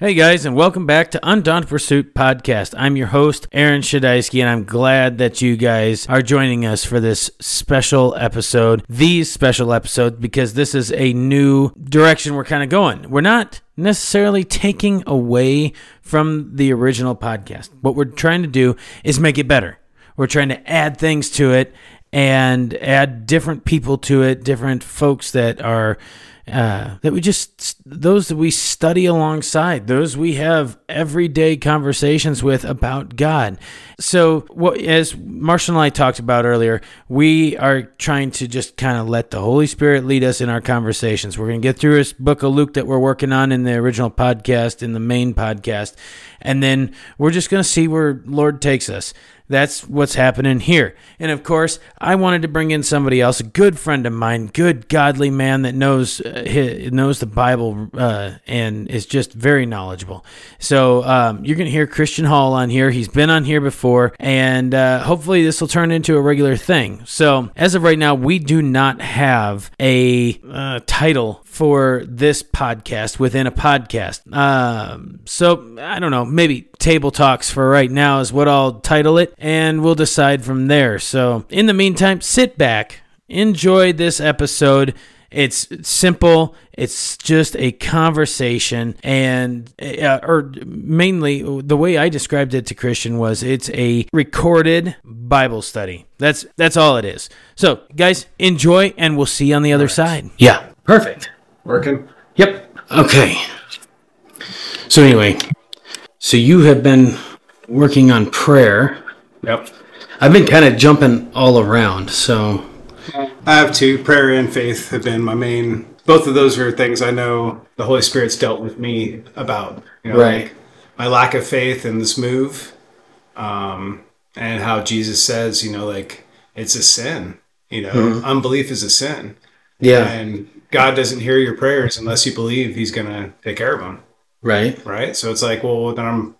Hey guys, and welcome back to Undaunted Pursuit podcast. I'm your host, Aaron Shadaisky, and I'm glad that you guys are joining us for this special episode, these special episodes, because this is a new direction we're kind of going. We're not necessarily taking away from the original podcast. What we're trying to do is make it better. We're trying to add things to it and add different people to it, different folks that are uh, that we just those that we study alongside, those we have everyday conversations with about God. So, what as Marshall and I talked about earlier, we are trying to just kind of let the Holy Spirit lead us in our conversations. We're going to get through this book of Luke that we're working on in the original podcast, in the main podcast, and then we're just going to see where Lord takes us. That's what's happening here. And of course, I wanted to bring in somebody else, a good friend of mine, good godly man that knows uh, knows the Bible uh, and is just very knowledgeable. So um, you're going to hear Christian Hall on here. He's been on here before, and uh, hopefully this will turn into a regular thing. So as of right now, we do not have a uh, title for this podcast within a podcast. Um, so I don't know, maybe table talks for right now is what I'll title it, and we'll decide from there. So in the meantime, sit back, enjoy this episode. It's simple. It's just a conversation, and uh, or mainly the way I described it to Christian was it's a recorded Bible study. That's that's all it is. So, guys, enjoy, and we'll see you on the other right. side. Yeah, perfect. Working? Yep. Okay. So anyway, so you have been working on prayer. Yep. I've been kind of jumping all around, so I have two. Prayer and faith have been my main. Both of those are things I know the Holy Spirit's dealt with me about. You know, right. Like my lack of faith in this move, um, and how Jesus says, you know, like it's a sin. You know, mm-hmm. unbelief is a sin. Yeah. And God doesn't hear your prayers unless you believe He's going to take care of them. Right. Right. So it's like, well, then I'm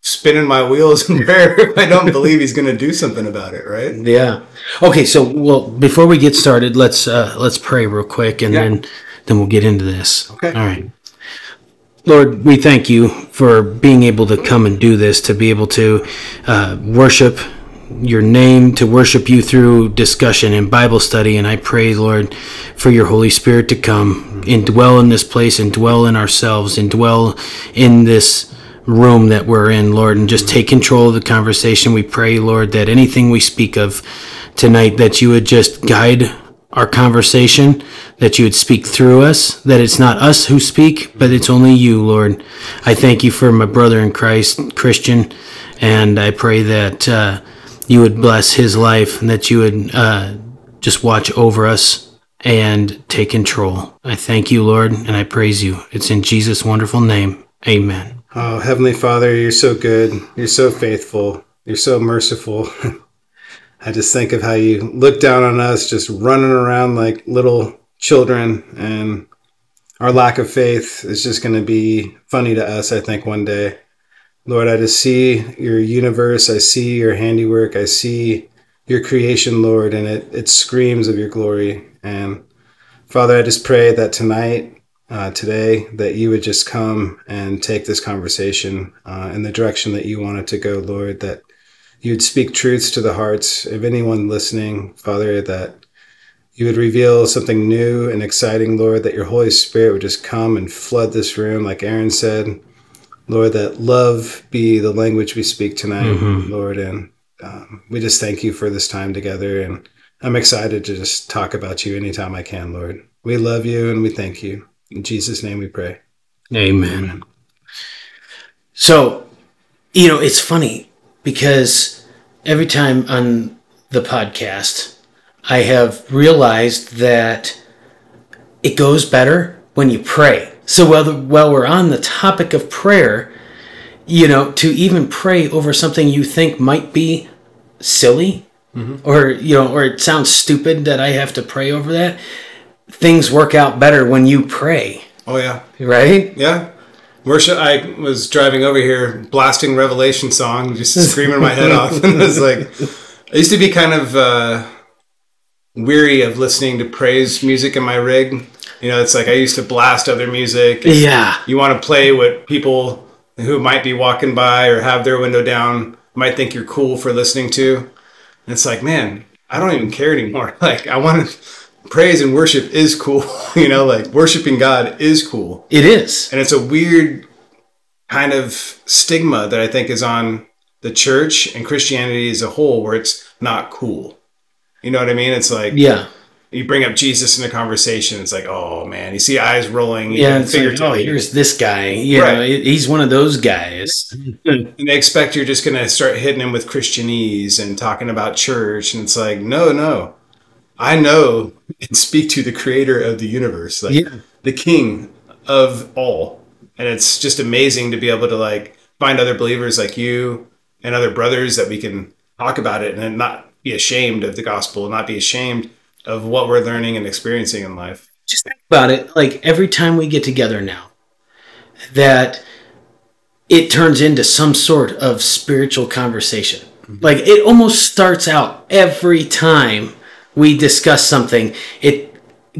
spinning my wheels in prayer if I don't believe He's going to do something about it. Right. Yeah. Okay. So, well, before we get started, let's uh, let's pray real quick, and yeah. then then we'll get into this. Okay. All right. Lord, we thank you for being able to come and do this, to be able to uh, worship your name to worship you through discussion and Bible study. And I pray, Lord, for your Holy Spirit to come and dwell in this place and dwell in ourselves and dwell in this room that we're in, Lord, and just take control of the conversation. We pray, Lord, that anything we speak of tonight, that you would just guide our conversation, that you would speak through us, that it's not us who speak, but it's only you, Lord. I thank you for my brother in Christ, Christian, and I pray that. Uh, you would bless his life and that you would uh, just watch over us and take control. I thank you, Lord, and I praise you. It's in Jesus' wonderful name. Amen. Oh, Heavenly Father, you're so good. You're so faithful. You're so merciful. I just think of how you look down on us just running around like little children and our lack of faith is just going to be funny to us, I think, one day. Lord, I just see your universe. I see your handiwork. I see your creation, Lord, and it, it screams of your glory. And Father, I just pray that tonight, uh, today, that you would just come and take this conversation uh, in the direction that you want it to go, Lord, that you'd speak truths to the hearts of anyone listening, Father, that you would reveal something new and exciting, Lord, that your Holy Spirit would just come and flood this room, like Aaron said Lord, that love be the language we speak tonight, mm-hmm. Lord. And um, we just thank you for this time together. And I'm excited to just talk about you anytime I can, Lord. We love you and we thank you. In Jesus' name we pray. Amen. Amen. So, you know, it's funny because every time on the podcast, I have realized that it goes better when you pray so while, the, while we're on the topic of prayer, you know, to even pray over something you think might be silly mm-hmm. or, you know, or it sounds stupid that I have to pray over that, things work out better when you pray. Oh, yeah. Right? Yeah. Worship. I was driving over here, blasting Revelation song, just screaming my head off, and it was like, I used to be kind of uh, weary of listening to praise music in my rig You know, it's like I used to blast other music. Yeah. You want to play what people who might be walking by or have their window down might think you're cool for listening to. And it's like, man, I don't even care anymore. Like, I want to praise and worship is cool. you know, like worshiping God is cool. It is. And it's a weird kind of stigma that I think is on the church and Christianity as a whole where it's not cool. You know what I mean? It's like Yeah. You bring up Jesus in a conversation, it's like, oh man, you see eyes rolling. you Yeah. can It's like, figure oh, here's this guy. You know, he's one of those guys. and they expect you're just going to start hitting him with Christianese and talking about church. And it's like, no, no. I know and speak to the creator of the universe, like Yeah. the king of all. And it's just amazing to be able to like find other believers like you and other brothers that we can talk about it and not be ashamed of the gospel, and not be ashamed of what we're learning and experiencing in life. just think about it like every time we get together now that it turns into some sort of spiritual conversation. Like it almost starts out every time we discuss something it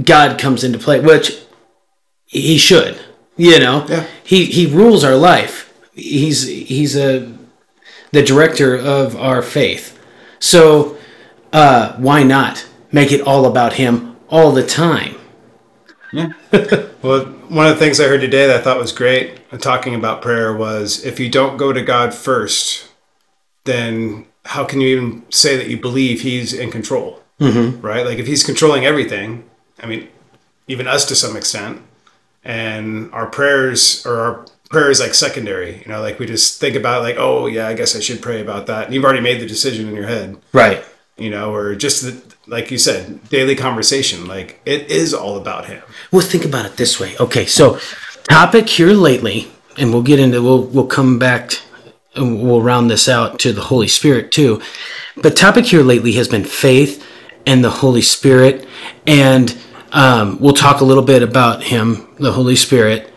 god comes into play which he should you know? Yeah. he he rules our life. He's he's a the director of our faith. So uh why not make it all about him all the time Yeah. Well, one of the things I heard today that I thought was great talking about prayer was if you don't go to God first, then how can you even say that you believe He's in control? Mm-hmm. Right? Like if He's controlling everything, I mean, even us to some extent, and our prayers or our prayers like secondary, you know, like we just think about like, oh yeah, I guess I should pray about that. And you've already made the decision in your head right you know, or just the, like you said, daily conversation. Like it is all about him. Well, think about it this way. Okay, so topic here lately, and we'll get into we'll we'll come back and we'll round this out to the Holy Spirit too. But topic here lately has been faith and the Holy Spirit, and um, we'll talk a little bit about Him, the Holy Spirit,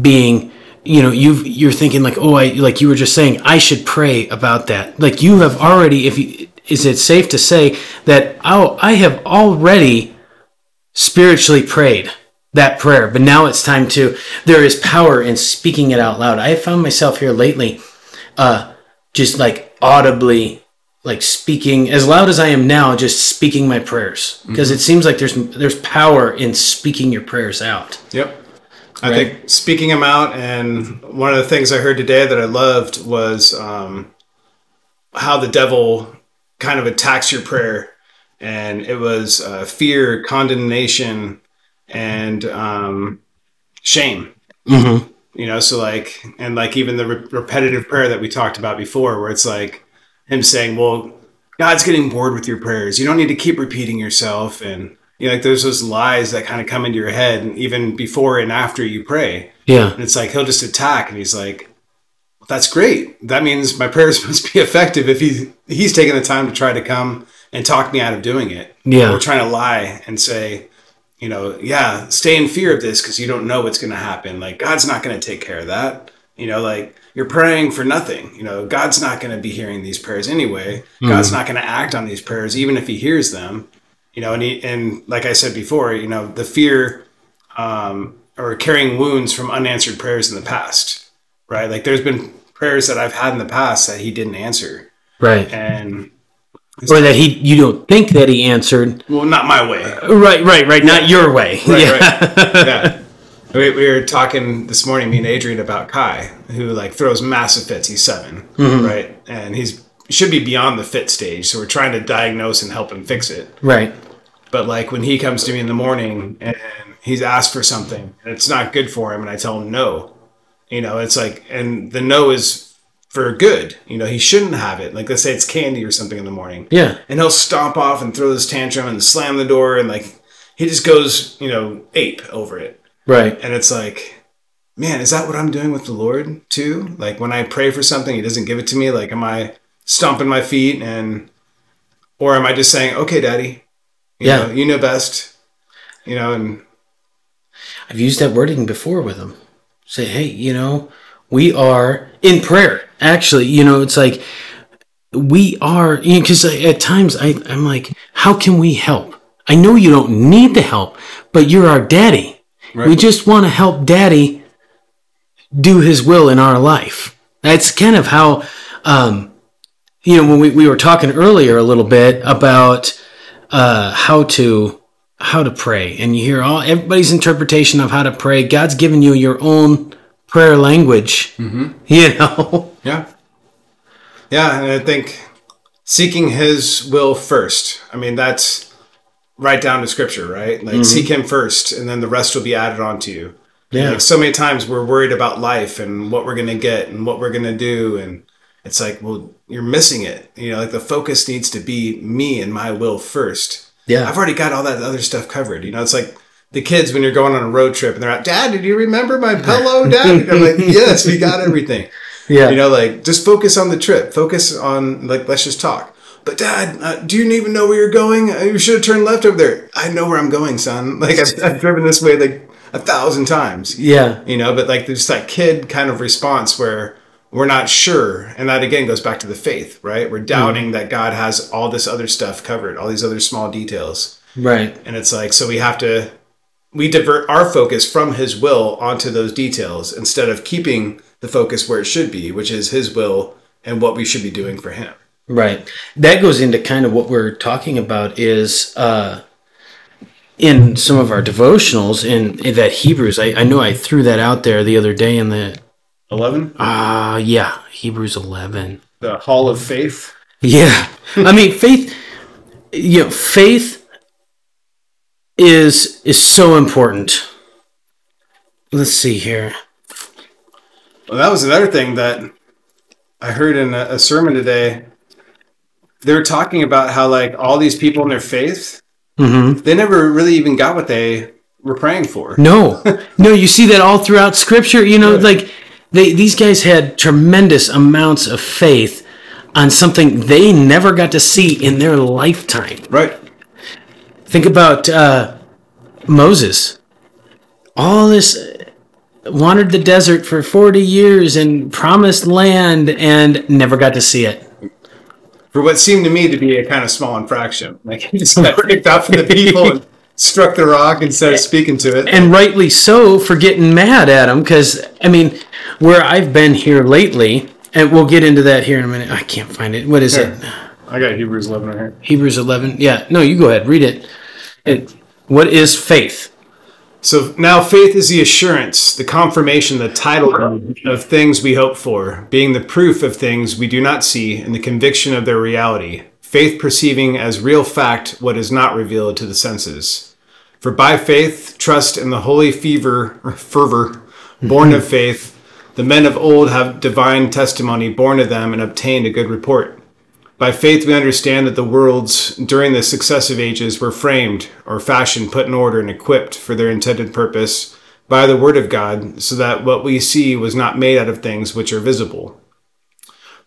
being. You know, you you're thinking like, oh, I like you were just saying, I should pray about that. Like you have already, if you is it safe to say that oh, I have already spiritually prayed that prayer, but now it's time to. There is power in speaking it out loud. I found myself here lately, uh, just like audibly, like speaking as loud as I am now, just speaking my prayers because it seems like there's there's power in speaking your prayers out. Yep. I Right. think speaking them out, and one of the things I heard today that I loved was um, how the devil kind of attacks your prayer, and it was uh, fear, condemnation, and um, shame. Mm-hmm. You know, so like, and like even the re- repetitive prayer that we talked about before, where it's like him saying, "Well, God's getting bored with your prayers. You don't need to keep repeating yourself." And you know, like there's those lies that kind of come into your head, even before and after you pray. Yeah, And it's like he'll just attack, and he's like, "That's great. That means my prayers must be effective if he's he's taking the time to try to come and talk me out of doing it, Yeah. or trying to lie and say." You know, yeah, stay in fear of this because you don't know what's going to happen. Like, God's not going to take care of that. You know, like you're praying for nothing. You know, God's not going to be hearing these prayers anyway. God's not going to act on these prayers, even if He hears them. You know, and he, and like I said before, you know, the fear um, or carrying wounds from unanswered prayers in the past, right? Like there's been prayers that I've had in the past that He didn't answer, right. and Or that he you don't think that he answered. well, not my way. Right, right, right. Not your way. Right, yeah. right. yeah. We, we were talking this morning, me and Adrian, about Kai, who like throws massive fits. He's 7 mm-hmm. right? And he's should be beyond the fit stage. So we're trying to diagnose and help him fix it. Right. But like when he comes to me in the morning and he's asked for something and it's not good for him, and I tell him no, you know, it's like, and the no is for good. You know, he shouldn't have it. Like let's say it's candy or something in the morning Yeah. and he'll stomp off and throw this tantrum and slam the door and like he just goes you know ape over it Right. and it's like man is that what i'm doing with the lord too like when i pray for something he doesn't give it to me like am i stomping my feet and or am i just saying okay daddy you Yeah. know, you know best you know and I've used that wording before with them. Say, hey, you know, we are in prayer. Actually, you know, it's like we are you know, because at times I, I'm like, how can we help? I know you don't need the help, but you're our daddy. Right. We just want to help Daddy do His will in our life. That's kind of how, um, you know, when we, we were talking earlier a little bit about uh, how to how to pray, and you hear all everybody's interpretation of how to pray. God's given you your own prayer language. Mm-hmm. You know. Yeah. Yeah, and I think seeking His will first. I mean, that's right down to Scripture, right? Like mm-hmm. seek Him first, and then the rest will be added on to you. Yeah. Like so many times we're worried about life and what we're gonna get and what we're gonna do, and it's like, well, you're missing it. You know, like the focus needs to be me and my will first. Yeah. I've already got all that other stuff covered. You know, it's like the kids when you're going on a road trip and they're like, Dad, did you remember my pillow, Dad? I'm like, Yes, we got everything. Yeah. You know, like just focus on the trip. Focus on like let's just talk. But Dad, uh, do you even know where you're going? Uh, you should have turned left over there. I know where I'm going, son. Like I've, I've driven this way like a thousand times. Yeah. You know, but like there's that kid kind of response where we're not sure, and that again goes back to the faith, right? We're doubting mm. that God has all this other stuff covered, all these other small details. Right. And it's like so we have to we divert our focus from his will onto those details instead of keeping the focus where it should be, which is his will and what we should be doing for him. Right. That goes into kind of what we're talking about is uh, in some of our devotionals in, in that Hebrews. I, I know I threw that out there the other day in the 11? Ah, uh, yeah, Hebrews 11. The Hall of Faith? Yeah. I mean, faith you know, faith is is so important. Let's see here. Well, that was another thing that I heard in a, a sermon today. They were talking about how like all these people in their faith, mm-hmm. they never really even got what they were praying for. No, no, you see that all throughout Scripture. You know, like they these guys had tremendous amounts of faith on something they never got to see in their lifetime. Right. Think about uh, Moses. All this wandered the desert for 40 years and promised land and never got to see it. For what seemed to me to be a kind of small infraction. Like he just got kicked out from the people and struck the rock instead of speaking to it. And rightly so for getting mad at him because, I mean, where I've been here lately, and we'll get into that here in a minute. I can't find it. What is here. it? I got Hebrews 11 right here. Hebrews 11. Yeah. No, you go ahead. Read it. it what is faith? So now faith is the assurance, the confirmation, the title of things we hope for, being the proof of things we do not see and the conviction of their reality. Faith perceiving as real fact what is not revealed to the senses. For by faith, trust in the holy fever or fervor, born of faith, the men of old have divine testimony born of them and obtained a good report. By faith, we understand that the worlds during the successive ages were framed or fashioned, put in order, and equipped for their intended purpose by the Word of God, so that what we see was not made out of things which are visible.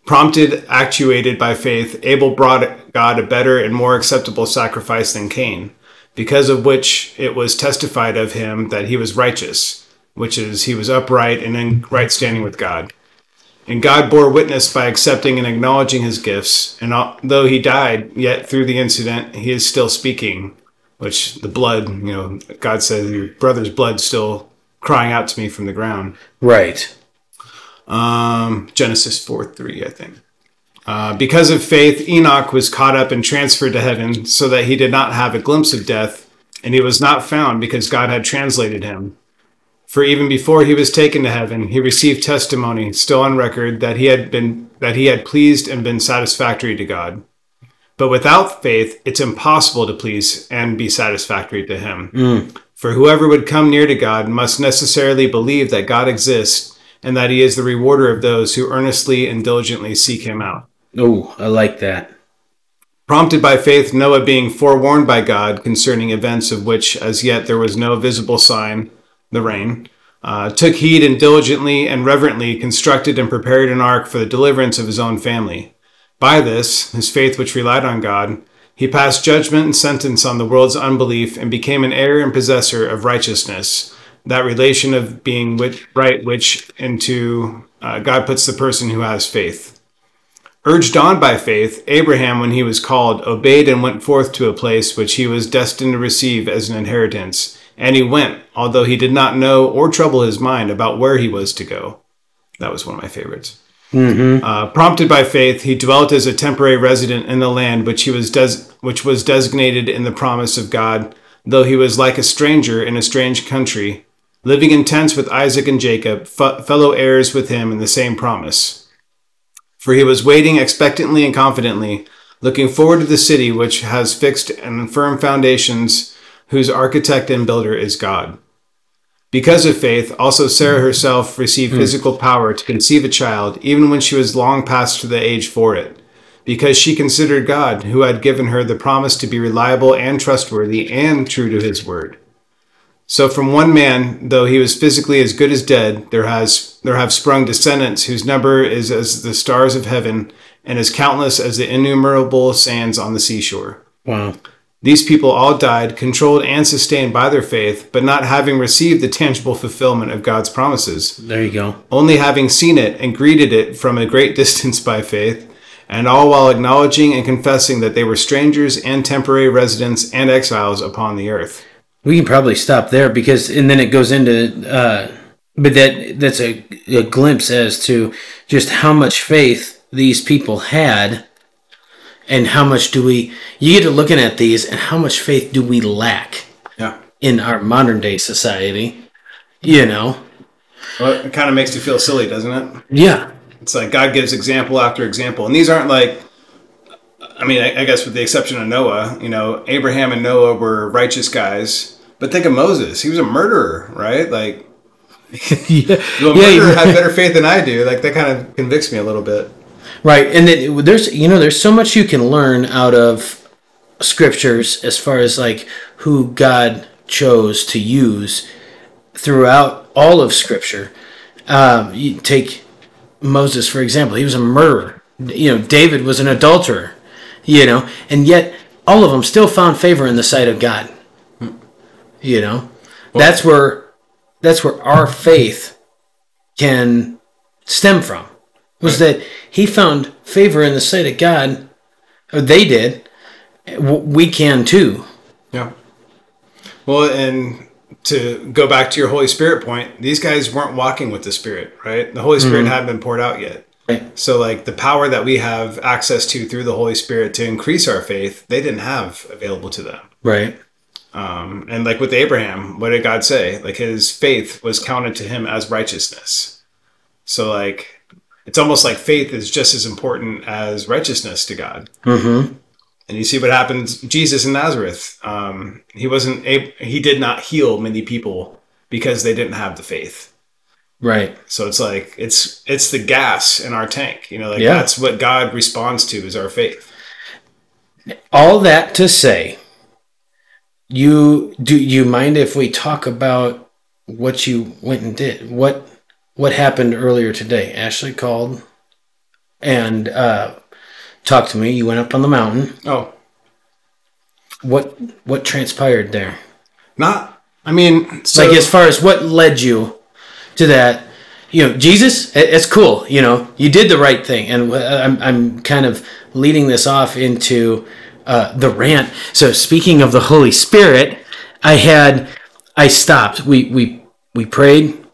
Prompted, actuated by faith, Abel brought God a better and more acceptable sacrifice than Cain, because of which it was testified of him that he was righteous, which is, he was upright and in right standing with God. And God bore witness by accepting and acknowledging his gifts. And though he died, yet through the incident, he is still speaking, which the blood, you know, God says, your brother's blood still crying out to me from the ground. Right. Um, Genesis 4 3, I think. Uh, because of faith, Enoch was caught up and transferred to heaven so that he did not have a glimpse of death, and he was not found because God had translated him. For even before he was taken to heaven, he received testimony, still on record, that he had been that he had pleased and been satisfactory to God. But without faith, it's impossible to please and be satisfactory to him. Mm. For whoever would come near to God must necessarily believe that God exists and that he is the rewarder of those who earnestly and diligently seek him out. Oh, I like that. Prompted by faith, Noah being forewarned by God concerning events of which as yet there was no visible sign, the rain, uh, took heed and diligently and reverently constructed and prepared an ark for the deliverance of his own family. By this, his faith which relied on God, he passed judgment and sentence on the world's unbelief and became an heir and possessor of righteousness, that relation of being with right which into uh, God puts the person who has faith. Urged on by faith, Abraham, when he was called, obeyed and went forth to a place which he was destined to receive as an inheritance And he went, although he did not know or trouble his mind about where he was to go. That was one of my favorites. Uh, prompted by faith, he dwelt as a temporary resident in the land which he was des- which was designated in the promise of God, though he was like a stranger in a strange country, living in tents with Isaac and Jacob, f- fellow heirs with him in the same promise. For he was waiting expectantly and confidently, looking forward to the city which has fixed and firm foundations, whose architect and builder is God. Because of faith, also Sarah herself received hmm. physical power to conceive a child, even when she was long past the age for it, because she considered God, who had given her the promise to be reliable and trustworthy and true to his word. So from one man, though he was physically as good as dead, there has there have sprung descendants whose number is as the stars of heaven and as countless as the innumerable sands on the seashore. Wow. These people all died, controlled and sustained by their faith, but not having received the tangible fulfillment of God's promises, There you go. only having seen it and greeted it from a great distance by faith, and all while acknowledging and confessing that they were strangers and temporary residents and exiles upon the earth. We can probably stop there because, and then it goes into, uh, but that that's a, a glimpse as to just how much faith these people had, and how much do we? You get to looking at these, and how much faith do we lack Yeah. in our modern day society? You know, Well, it kind of makes you feel silly, doesn't it? yeah, It's like God gives example after example, and these aren't like. I mean, I, I guess with the exception of Noah, you know, Abraham and Noah were righteous guys, but think of Moses; he was a murderer, right? Like, yeah, the yeah, murderer had better faith than I do. Like, that kind of convicts me a little bit. Right, and then there's you know there's so much you can learn out of scriptures as far as like who God chose to use throughout all of Scripture. Um, you take Moses for example; he was a murderer. You know, David was an adulterer. You know, and yet all of them still found favor in the sight of God. You know, that's where that's where our faith can stem from was that he found favor in the sight of God, or they did. We can too. Yeah. Well, and to go back to your Holy Spirit point, these guys weren't walking with the Spirit, right? The Holy Spirit mm-hmm. hadn't been poured out yet. Right. So, like the power that we have access to through the Holy Spirit to increase our faith, they didn't have available to them. Right. Um, and like with Abraham, what did God say? Like his faith was counted to him as righteousness. So, like, it's almost like faith is just as important as righteousness to God. Mm-hmm. And you see what happens. Jesus in Nazareth, um, he wasn't able, he did not heal many people because they didn't have the faith. Right. So it's like it's it's the gas in our tank. You know, like Yeah. that's what God responds to is our faith. All that to say, you do you mind if we talk about what you went and did? What what happened earlier today? Ashley called and uh, talked to me. You went up on the mountain. Oh, What what transpired there? not. I mean, so like as far as what led you to that you know jesus it's cool you know you did the right thing and uh, i'm, I'm kind of leading this off into uh, the rant so speaking of the holy spirit i had i stopped we we we prayed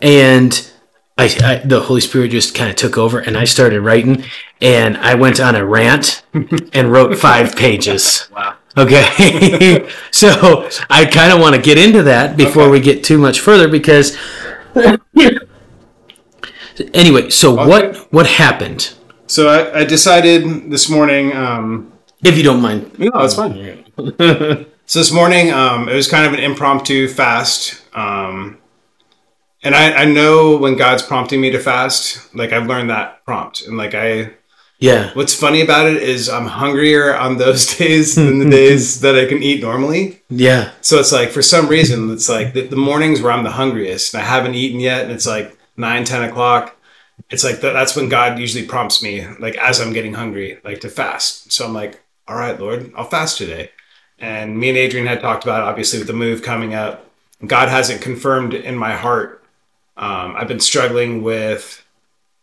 and I, I the holy spirit just kind of took over and i started writing and i went on a rant and wrote five pages wow. Okay. so I kind of want to get into that before Okay. we get too much further because anyway, so what what happened? So I, I decided this morning. Um, If you don't mind. no, it's fine. So this morning, um, it was kind of an impromptu fast. Um, and I, I know when God's prompting me to fast, like I've learned that prompt. And like I, Yeah. what's funny about it is I'm hungrier on those days than the days that I can eat normally. Yeah. So it's like, for some reason, it's like the, the mornings where I'm the hungriest and I haven't eaten yet. And it's like nine, 10 o'clock. It's like that, that's when God usually prompts me, like as I'm getting hungry, like to fast. So I'm like, all right, Lord, I'll fast today. And me and Adrian had talked about, obviously, with the move coming up. God hasn't confirmed in my heart. Um, I've been struggling with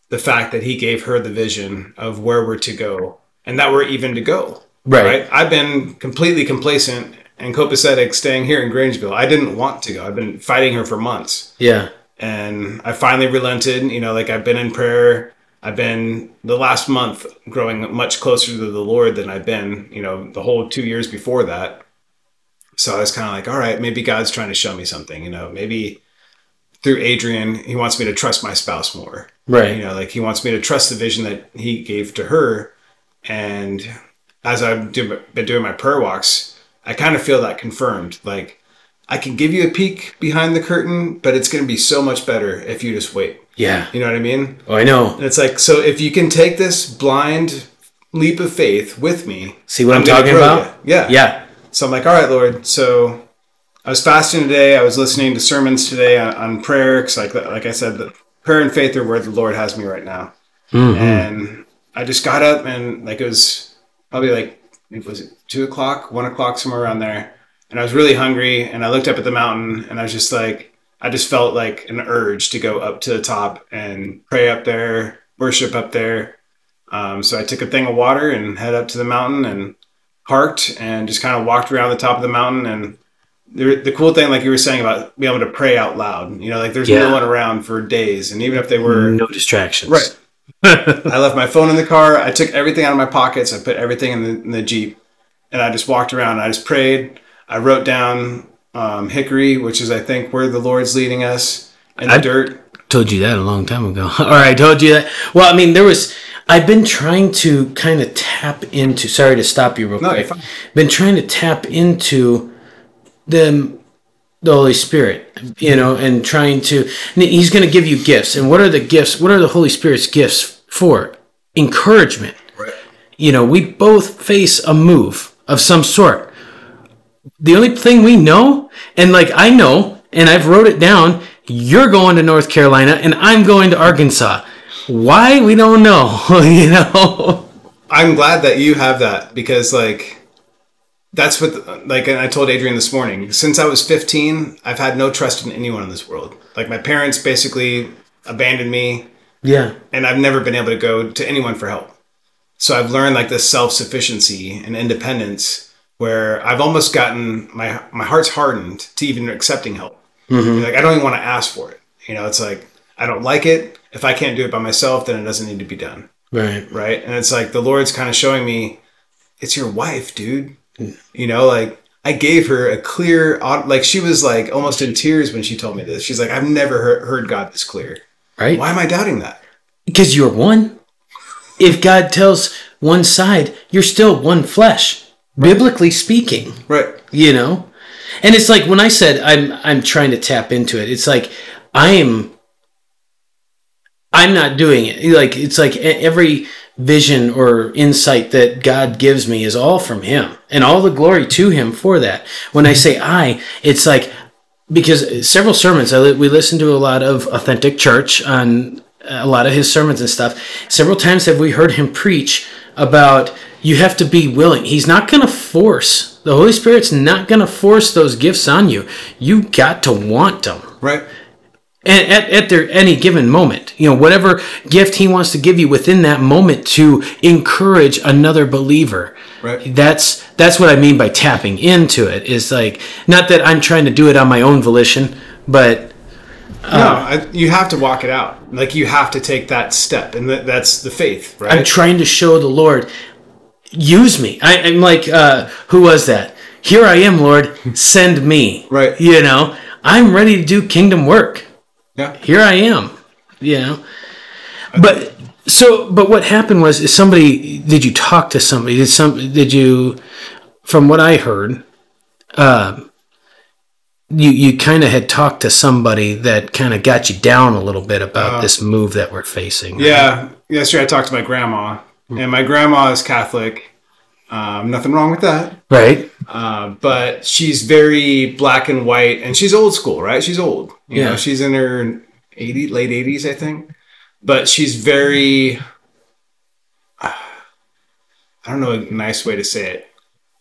the fact that He gave her the vision of where we're to go and that we're even to go. Right. I've been completely complacent and copacetic staying here in Grangeville. I didn't want to go. I've been fighting her for months. Yeah. And I finally relented. You know, like I've been in prayer. I've been the last month growing much closer to the Lord than I've been, you know, the whole two years before that. So I was kind of like, all right, maybe God's trying to show me something, you know, maybe through Adrian, he wants me to trust my spouse more. Right. You know, like he wants me to trust the vision that he gave to her. And as I've do, been doing my prayer walks, I kind of feel that confirmed. Like I can give you a peek behind the curtain, but it's going to be so much better if you just wait. Yeah. You know what I mean? Oh, I know. And it's like, so if you can take this blind leap of faith with me, See what I'm, gonna talking about? you. Yeah. Yeah. So I'm like, all right, Lord. So I was fasting today. I was listening to sermons today on, on prayer because, like, like I said, the prayer and faith are where the Lord has me right now. Mm-hmm. And I just got up and like it was probably like it was it two o'clock, one o'clock, somewhere around there. And I was really hungry. And I looked up at the mountain and I was just like, I just felt like an urge to go up to the top and pray up there, worship up there. Um, so I took a thing of water and head up to the mountain and parked and just kind of walked around the top of the mountain. And the, the cool thing, like you were saying about being able to pray out loud, you know, like there's Yeah. no one around for days. And even if they were, No distractions. right. I left my phone in the car. I took everything out of my pockets. I put everything in the, in the Jeep and I just walked around. I just prayed. I wrote down um, Hickory, which is, I think, where the Lord's leading us in the I- dirt. Told you that a long time ago. Or I told you that. Well, I mean, there was. I've been trying to kind of tap into. Sorry to stop you real No, quick. Been trying to tap into the the Holy Spirit, you know, and trying to. and He's going to give you gifts, and what are the gifts? What are the Holy Spirit's gifts for? Encouragement. Right. You know, we both face a move of some sort. The only thing we know, and like I know, and I've wrote it down, you're going to North Carolina and I'm going to Arkansas. Why? We don't know. you know? I'm glad that you have that because, like, that's what, like, and I told Adrian this morning. Since I was 15, I've had no trust in anyone in this world. Like, my parents basically abandoned me, Yeah. and I've never been able to go to anyone for help. So I've learned like this self sufficiency and independence where I've almost gotten my my heart's hardened to even accepting help. Mm-hmm. Like I don't even want to ask for it. You know, it's like I don't like it. If I can't do it by myself, then it doesn't need to be done. Right. Right. And it's like the Lord's kind of showing me, it's your wife, dude. You know, like I gave her a clear, like she was like almost in tears when she told me this. She's like, I've never heard, heard God this clear. Right? Why am I doubting that? Because you're one. If God tells one side, you're still one flesh, biblically speaking. Right. you know and it's like when i said i'm i'm trying to tap into it it's like i'm i'm not doing it like it's like every vision or insight that god gives me is all from him and all the glory to him for that when i say i it's like because several sermons I, we listen to a lot of authentic church on a lot of his sermons and stuff several times have we heard him preach about you have to be willing he's not going to force the holy spirit's not going to force those gifts on you you got to want them Right. and at, at their any given moment you know whatever gift he wants to give you within that moment to encourage another believer Right. that's that's what i mean by tapping into it is like not that i'm trying to do it on my own volition but no, I, you have to walk it out. Like you have to take that step, and that, that's the faith, right? i'm trying to show the lord use me I, i'm like uh who was that here i am lord send me Right. you know i'm ready to do kingdom work yeah. here I am, you know. But so, but what happened was, is somebody? Did you talk to somebody? Did some? Did you? From what I heard, uh, you you kind of had talked to somebody that kind of got you down a little bit about this move that we're facing. Yeah. Yesterday I talked to my grandma, and my grandma is Catholic. Um, nothing wrong with that. Right. Uh, but she's very black and white, and she's old school, right? She's old. You Yeah. know, she's in her 80, late 80s, I think. But she's very, I don't know a nice way to say it.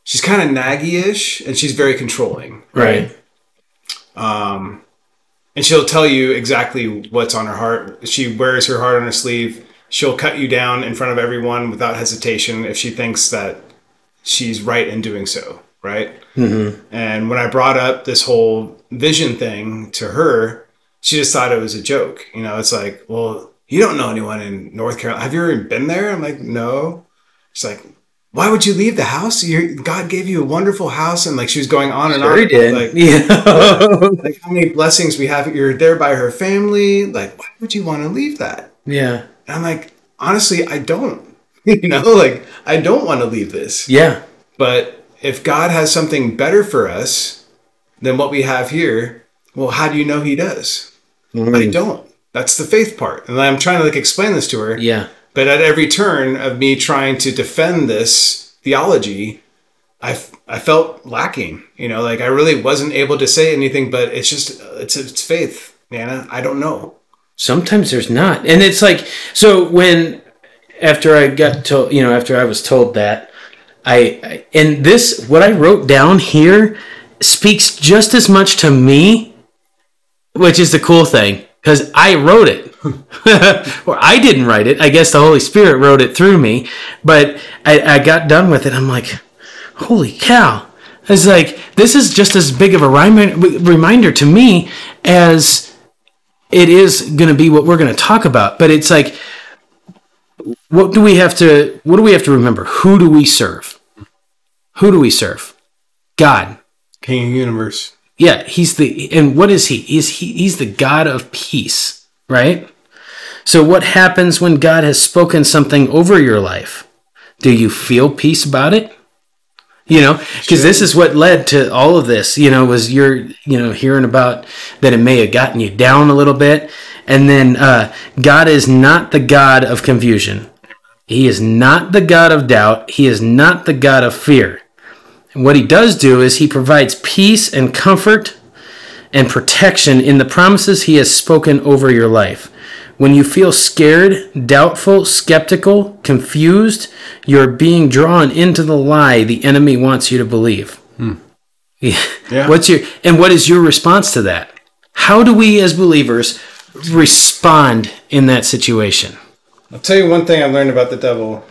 She's kind of naggy-ish, and she's very controlling. Right. Um, and she'll tell you exactly what's on her heart. She wears her heart on her sleeve. She'll cut you down in front of everyone without hesitation if she thinks that she's right in doing so. right? Mm-hmm. And when I brought up this whole vision thing to her, she just thought it was a joke. You know, it's like, well, you don't know anyone in North Carolina. Have you ever been there? I'm like, no. She's like, why would you leave the house? You're, God gave you a wonderful house, and like she was going on and Sure on. he did. Like, yeah. like how many blessings we have. You're there by her family. Like, why would you want to leave that? yeah. And I'm like, honestly, I don't. you know, like I don't want to leave this. Yeah. But if God has something better for us than what we have here, well, how do you know He does? I mm. don't. That's the faith part, and I'm trying to like explain this to her. Yeah. But at every turn of me trying to defend this theology, I, f- I felt lacking. You know, like I really wasn't able to say anything. But it's just it's it's faith, Nana. I don't know. Sometimes there's not. And it's like, so when, after I got told, you know, after I was told that, I, I and this, what I wrote down here speaks just as much to me, which is the cool thing, because I wrote it. or I didn't write it. I guess the Holy Spirit wrote it through me. But I, I got done with it. I'm like, holy cow. It's like, this is just as big of a reminder to me as it is going to be what we're going to talk about but it's like what do we have to what do we have to remember who do we serve who do we serve god King of universe. yeah he's the and what is he he's he, he's the god of peace right? So what happens when god has spoken something over your life? Do you feel peace about it? You know because this is what led to all of this you know was your you know hearing about that it may have gotten you down a little bit. And then uh, god is not the god of confusion. He is not the god of doubt. He is not the god of fear. And what he does do is he provides peace and comfort and protection in the promises he has spoken over your life. When you feel scared, doubtful, skeptical, confused, you're being drawn into the lie the enemy wants you to believe. Yeah. Hmm. Yeah. What's your and what is your response to that? How do we as believers respond in that situation? I'll tell you one thing I've learned about the devil,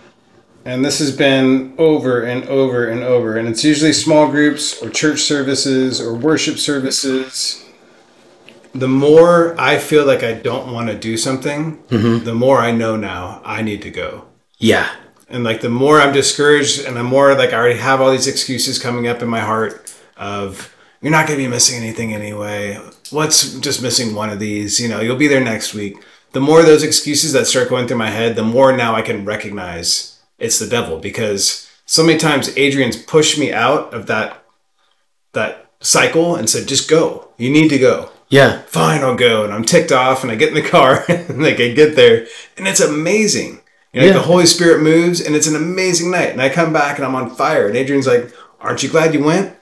and this has been over and over and over, and it's usually small groups or church services or worship services. The more I feel like I don't want to do something, mm-hmm. the more I know now I need to go. Yeah. And like the more I'm discouraged and the more like I already have all these excuses coming up in my heart of you're not going to be missing anything anyway. What's just missing one of these? You know, you'll be there next week. The more those excuses that start going through my head, the more now I can recognize it's the devil because so many times Adrian's pushed me out of that that cycle and said just go. You need to go Yeah. fine, I'll go. And I'm ticked off and I get in the car and like I get there and it's amazing. You know, like Yeah. the Holy Spirit moves and it's an amazing night. And I come back and I'm on fire. And Adrian's like, Aren't you glad you went?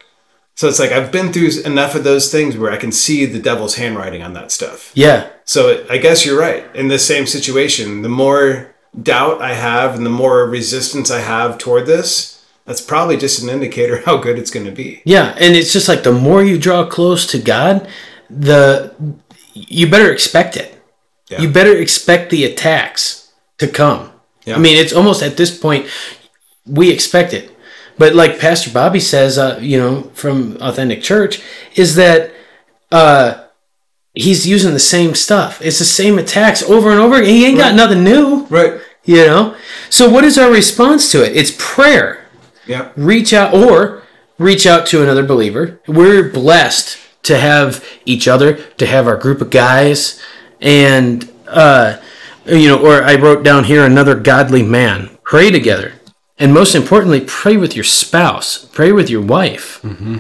So it's like I've been through enough of those things where I can see the devil's handwriting on that stuff. Yeah. So I guess you're right. In this same situation, the more doubt I have and the more resistance I have toward this, that's probably just an indicator how good it's going to be. Yeah, and it's just like the more you draw close to God, the you better expect it. Yeah. You better expect the attacks to come. Yeah. I mean, it's almost at this point we expect it. But like Pastor Bobby says, uh, you know, from Authentic Church, is that uh, he's using the same stuff. It's the same attacks over and over again. He ain't got nothing new, Right. You know. So what is our response to it? It's prayer Yeah. reach out or reach out to another believer. We're blessed to have each other, to have our group of guys, and uh, you know, or I wrote down here another godly man. Pray together, and most importantly, pray with your spouse. Pray with your wife.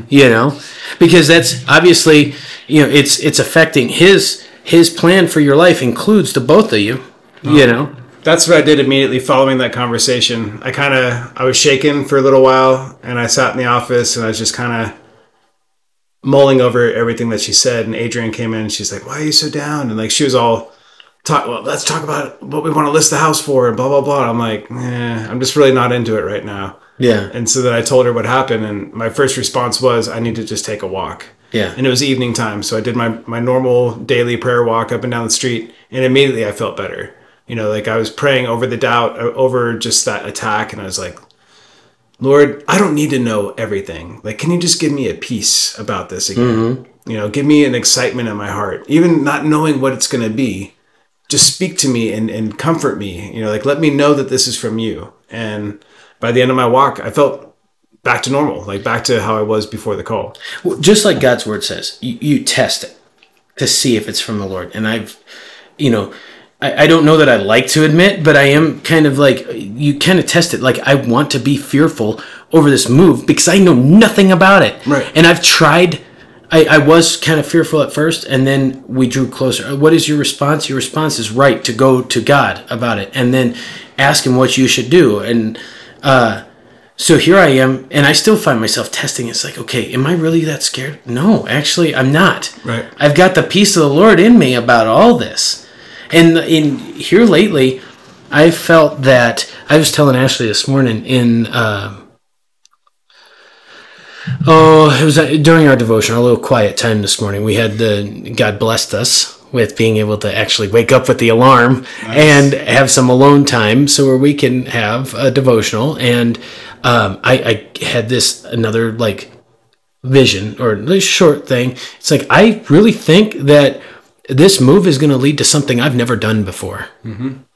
You know, because that's obviously you know it's it's affecting his his plan for your life includes the both of you. You know, That's what I did immediately following that conversation. I kind of I was shaken for a little while, and I sat in the office and I was just kind of mulling over everything that she said. And Adrian came in and she's like, "Why are you so down?" And like she was all talk. Well, let's talk about what we want to list the house for, and blah blah blah. And I'm like, eh, I'm just really not into it right now. yeah, And so then I told her what happened, and my first response was, I need to just take a walk. yeah, And it was evening time, so I did my my normal daily prayer walk up and down the street, and immediately I felt better. You know, like I was praying over the doubt, over just that attack, and I was like, Lord, I don't need to know everything. Like, can you just give me a peace about this again? Mm-hmm. You know, give me an excitement in my heart, even not knowing what it's going to be. Just speak to me and, and comfort me. You know, like let me know that this is from you. And by the end of my walk, I felt back to normal, like back to how I was before the call. Well, just like God's word says, you, you test it to see if it's from the Lord. And I've, you know, I, I don't know that I like to admit, but I am kind of like, you kind of test it. Like, I want to be fearful over this move because I know nothing about it. Right. And I've tried. I, I was kind of fearful at first, and then we drew closer. What is your response? Your response is right to go to God about it, and then ask Him what you should do. And uh, so here I am, and I still find myself testing. It's like, okay, am I really that scared? No, actually, I'm not. Right. I've got the peace of the Lord in me about all this. And in here lately, I felt that I was telling Ashley this morning in. Uh, Oh, it was uh, during our devotion, our little quiet time this morning. We had the God blessed us with being able to actually wake up with the alarm and have some alone time, so where we can have a devotional. And um, I, I had this another like vision or this short thing. It's like I really think that this move is going to lead to something I've never done before.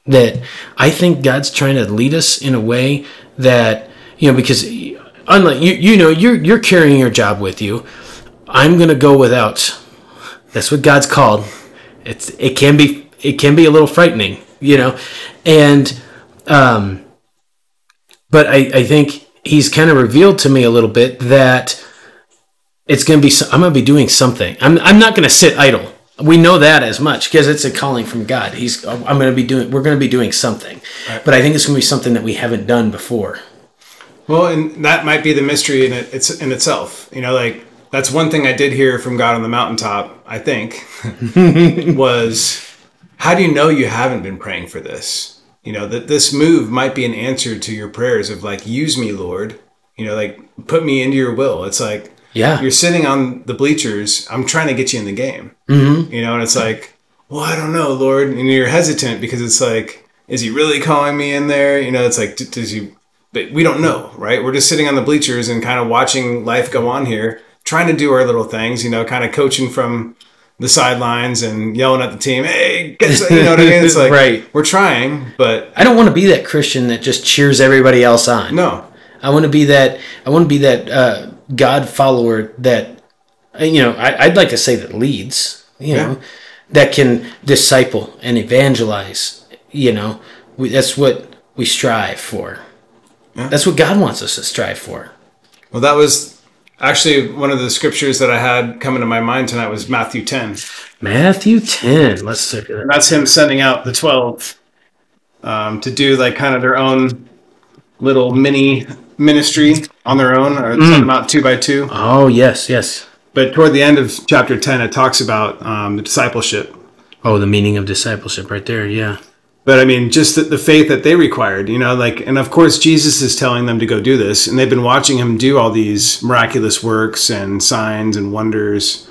That I think God's trying to lead us in a way that you know because unlike you you know you're you're carrying your job with you. I'm going to go without. That's what God's called. It's it can be it can be a little frightening, you know, and um, but I I think He's kind of revealed to me a little bit that it's going to be i'm going to be doing something i'm, I'm not going to sit idle we know that as much because it's a calling from god he's i'm going to be doing we're going to be doing something but i think it's going to be something that we haven't done before Well, and that might be the mystery in it, it's in itself. You know, like that's one thing I did hear from God on the mountaintop. I think was how do you know you haven't been praying for this? You know that this move might be an answer to your prayers of like, use me, Lord. You know, like put me into your will. It's like yeah you're sitting on the bleachers. I'm trying to get you in the game. Mm-hmm. You know, and it's like, well, I don't know, Lord, and you're hesitant because it's like, is he really calling me in there? You know, it's like, does he? But we don't know, right? We're just sitting on the bleachers and kind of watching life go on here, trying to do our little things. You know, kind of coaching from the sidelines and yelling at the team, "Hey, get some-" you know what I mean?" It's like, Right. We're trying, but i don't want to be that christian that just cheers everybody else on no, I want to be that. I want to be that uh, God follower that, you know, I, I'd like to say that leads. You know, that can disciple and evangelize. You know, we, that's what we strive for. That's what God wants us to strive for. Well, that was actually one of the scriptures that I had coming to my mind tonight was Matthew 10. Matthew ten. Let's look at And that's him sending out the 12 um, to do like kind of their own little mini ministry on their own or them out two by two. Oh yes, yes. But toward the end of chapter 10, it talks about um, the discipleship. Oh, the meaning of discipleship, right there. Yeah. But I mean, just the, the faith that they required, you know, like, and of course, Jesus is telling them to go do this. And they've been watching him do all these miraculous works and signs and wonders.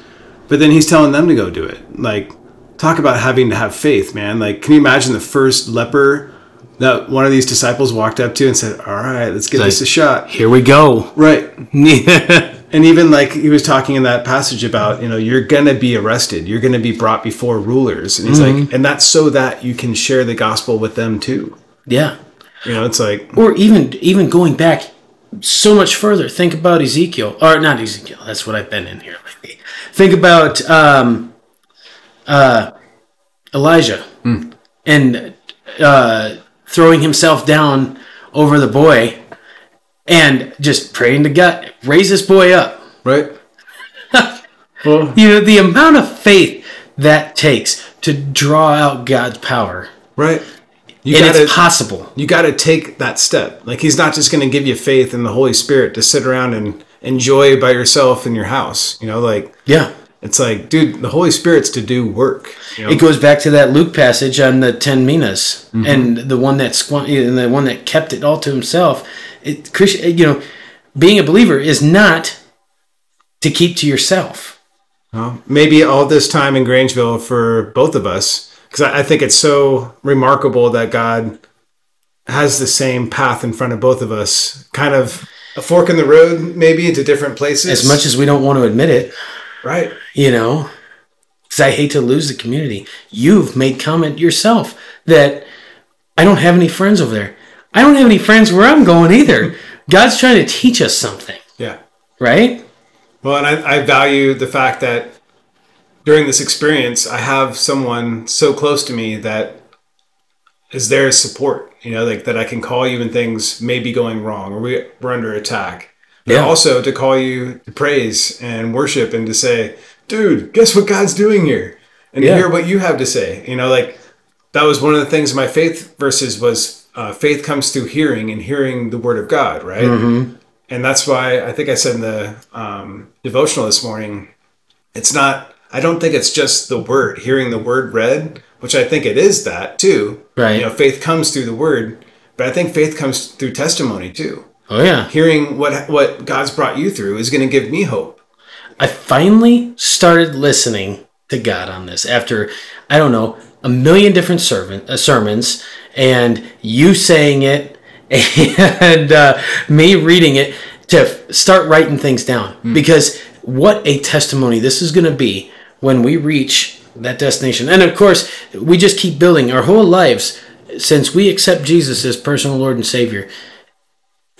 But then he's telling them to go do it. Like, talk about having to have faith, man. Like, can you imagine the first leper that one of these disciples walked up to and said, All right, let's give like- this a shot? Here we go. Right. And even like he was talking in that passage about, you know, you're going to be arrested, you're going to be brought before rulers. And he's like, and that's so that you can share the gospel with them too. Yeah. You know, it's like, or even even going back so much further think about ezekiel or not ezekiel that's what i've been in here lately think about um, uh, elijah and uh, throwing himself down over the boy and just praying to god raise this boy up right? well, you know the amount of faith that takes to draw out god's power right. You and gotta, it's possible you got to take that step. Like he's not just going to give you faith in the Holy Spirit to sit around and enjoy by yourself in your house. You know, like yeah it's like, dude, the Holy Spirit's to do work. You know? It goes back to that Luke passage on the ten minas, mm-hmm. and the one that squ- and the one that kept it all to himself. It, you know, being a believer is not to keep to yourself. Well, maybe all this time in Grangeville for both of us, because I, I think it's so remarkable that God has the same path in front of both of us, kind of a fork in the road, maybe into different places. as much as we don't want to admit it, right. you know, because I hate to lose the community. You've made comment yourself that I don't have any friends over there. I don't have any friends where I'm going either. God's trying to teach us something, Yeah. right? Well, and I, I value the fact that during this experience, I have someone so close to me that is there as support. You know, like that I can call you when things may be going wrong or we, we're under attack. But Yeah. also to call you to praise and worship and to say, dude, guess what God's doing here? And Yeah. to hear what you have to say. You know, like that was one of the things my faith verses was uh, faith comes through hearing and hearing the word of God, right? And that's why I think I said in the um, devotional this morning, it's not, I don't think it's just the word, hearing the word read, which I think it is that too. Right. You know, faith comes through the word, but I think faith comes through testimony too. Oh yeah. Hearing what what God's brought you through is going to give me hope. I finally started listening to God on this after I don't know a million different servant, uh, sermons and you saying it and uh, me reading it to f- start writing things down because what a testimony this is going to be when we reach that destination and of course we just keep building our whole lives since we accept Jesus as personal Lord and Savior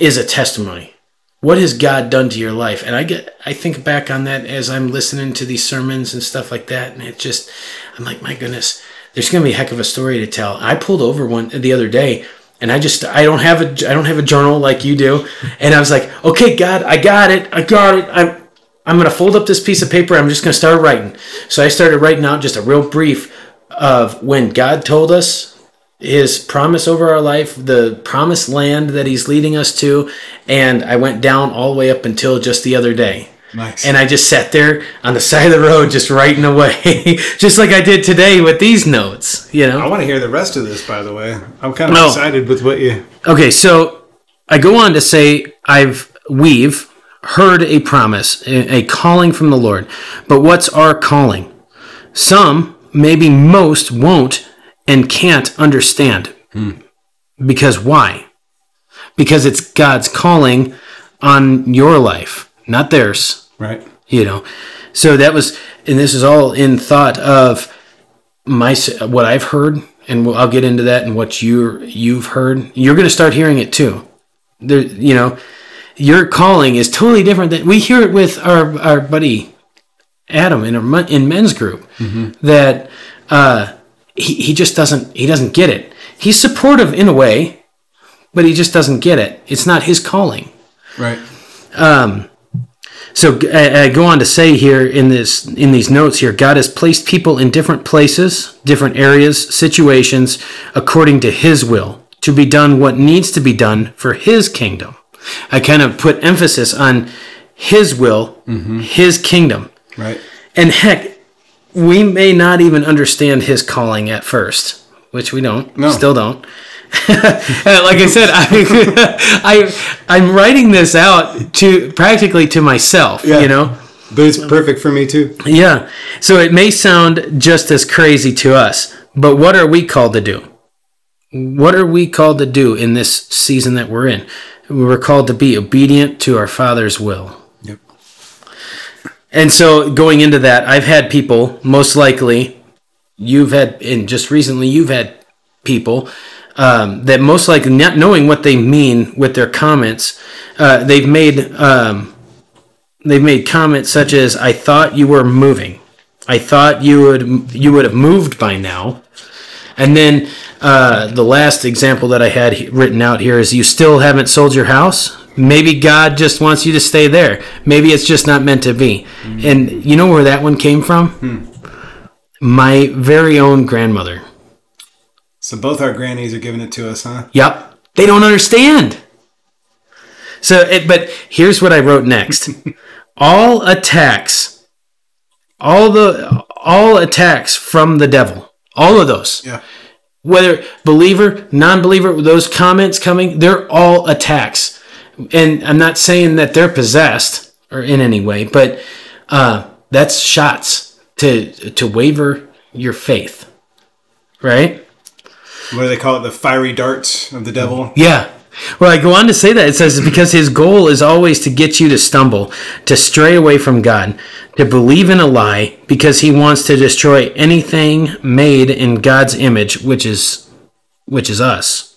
is a testimony what has God done to your life? And I get, I think back on that as I'm listening to these sermons and stuff like that, and it just, I'm like, my goodness, there's gonna be a heck of a story to tell. I pulled over one the other day, and I just, I don't have a, I don't have a journal like you do, and I was like, okay, God, I got it, I got it, I'm, I'm gonna fold up this piece of paper. I'm just gonna start writing. So I started writing out just a real brief of when God told us his promise over our life, the promised land that he's leading us to, and I went down all the way up until just the other day. Nice. And I just sat there on the side of the road just writing away, just like I did today with these notes, you know. I want to hear the rest of this, by the way. I'm kind of excited with what you. Okay, so I go on to say I've we've heard a promise, a, a calling from the Lord. But what's our calling? Some, maybe most, won't and can't understand. Because why? Because it's God's calling on your life, not theirs Right. you know so that was and this is all in thought of my what i've heard and i'll get into that and what you you've heard you're going to start hearing it too there you know your calling is totally different than we hear it with our our buddy adam in our in men's group that uh he, he just doesn't he doesn't get it he's supportive in a way but he just doesn't get it it's not his calling Right. Um, so I, I go on to say here in this in these notes here, God has placed people in different places, different areas, situations, according to His will, to be done what needs to be done for His kingdom. I kind of put emphasis on His will, mm-hmm. His kingdom, Right. and heck, we may not even understand His calling at first, which we don't, No. still don't. like I said, I, I I'm writing this out to practically to myself. Yeah. You know, But it's perfect for me too. yeah. So it may sound just as crazy to us, but what are we called to do? What are we called to do in this season that we're in? We're called to be obedient to our Father's will. And so going into that, I've had people, most likely, you've had, and just recently, you've had people um, that most likely, not knowing what they mean with their comments, uh, they've made um, they've made comments such as, "I thought you were moving. I thought you would you would have moved by now." And then uh, the last example that I had written out here is, "You still haven't sold your house." Maybe God just wants you to stay there. Maybe it's just not meant to be. Mm. And you know where that one came from? Hmm. My very own grandmother. So both our grannies are giving it to us, huh? Yep. They don't understand. So, it, but here's what I wrote next. all attacks, all the all attacks from the devil, all of those, Yeah. whether believer, non-believer, those comments coming, they're all attacks. And I'm not saying that they're possessed or in any way, but uh, that's shots to to waver your faith, right? What do they call it? The fiery darts of the devil. Yeah, Well, I go on to say that it says because his goal is always to get you to stumble, to stray away from God, to believe in a lie, because he wants to destroy anything made in God's image, which is which is us.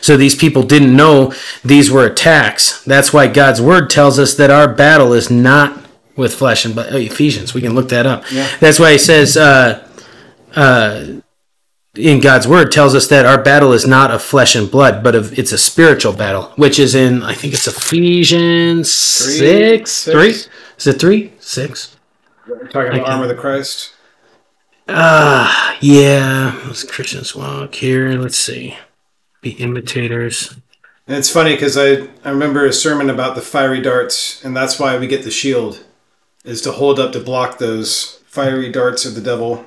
So these people didn't know these were attacks. That's why God's word tells us that our battle is not with flesh and blood. Oh, Ephesians, we can look that up. Yeah. That's why he says uh, uh, in God's word tells us that our battle is not of flesh and blood, but of it's a spiritual battle, which is in I think it's Ephesians six, six. three. Is it three? Six? We're talking about armor of the Christ. Ah, yeah. Let's Christians walk here. Let's see. Be imitators. And it's funny because I, I remember a sermon about the fiery darts, and that's why we get the shield, is to hold up to block those fiery darts of the devil.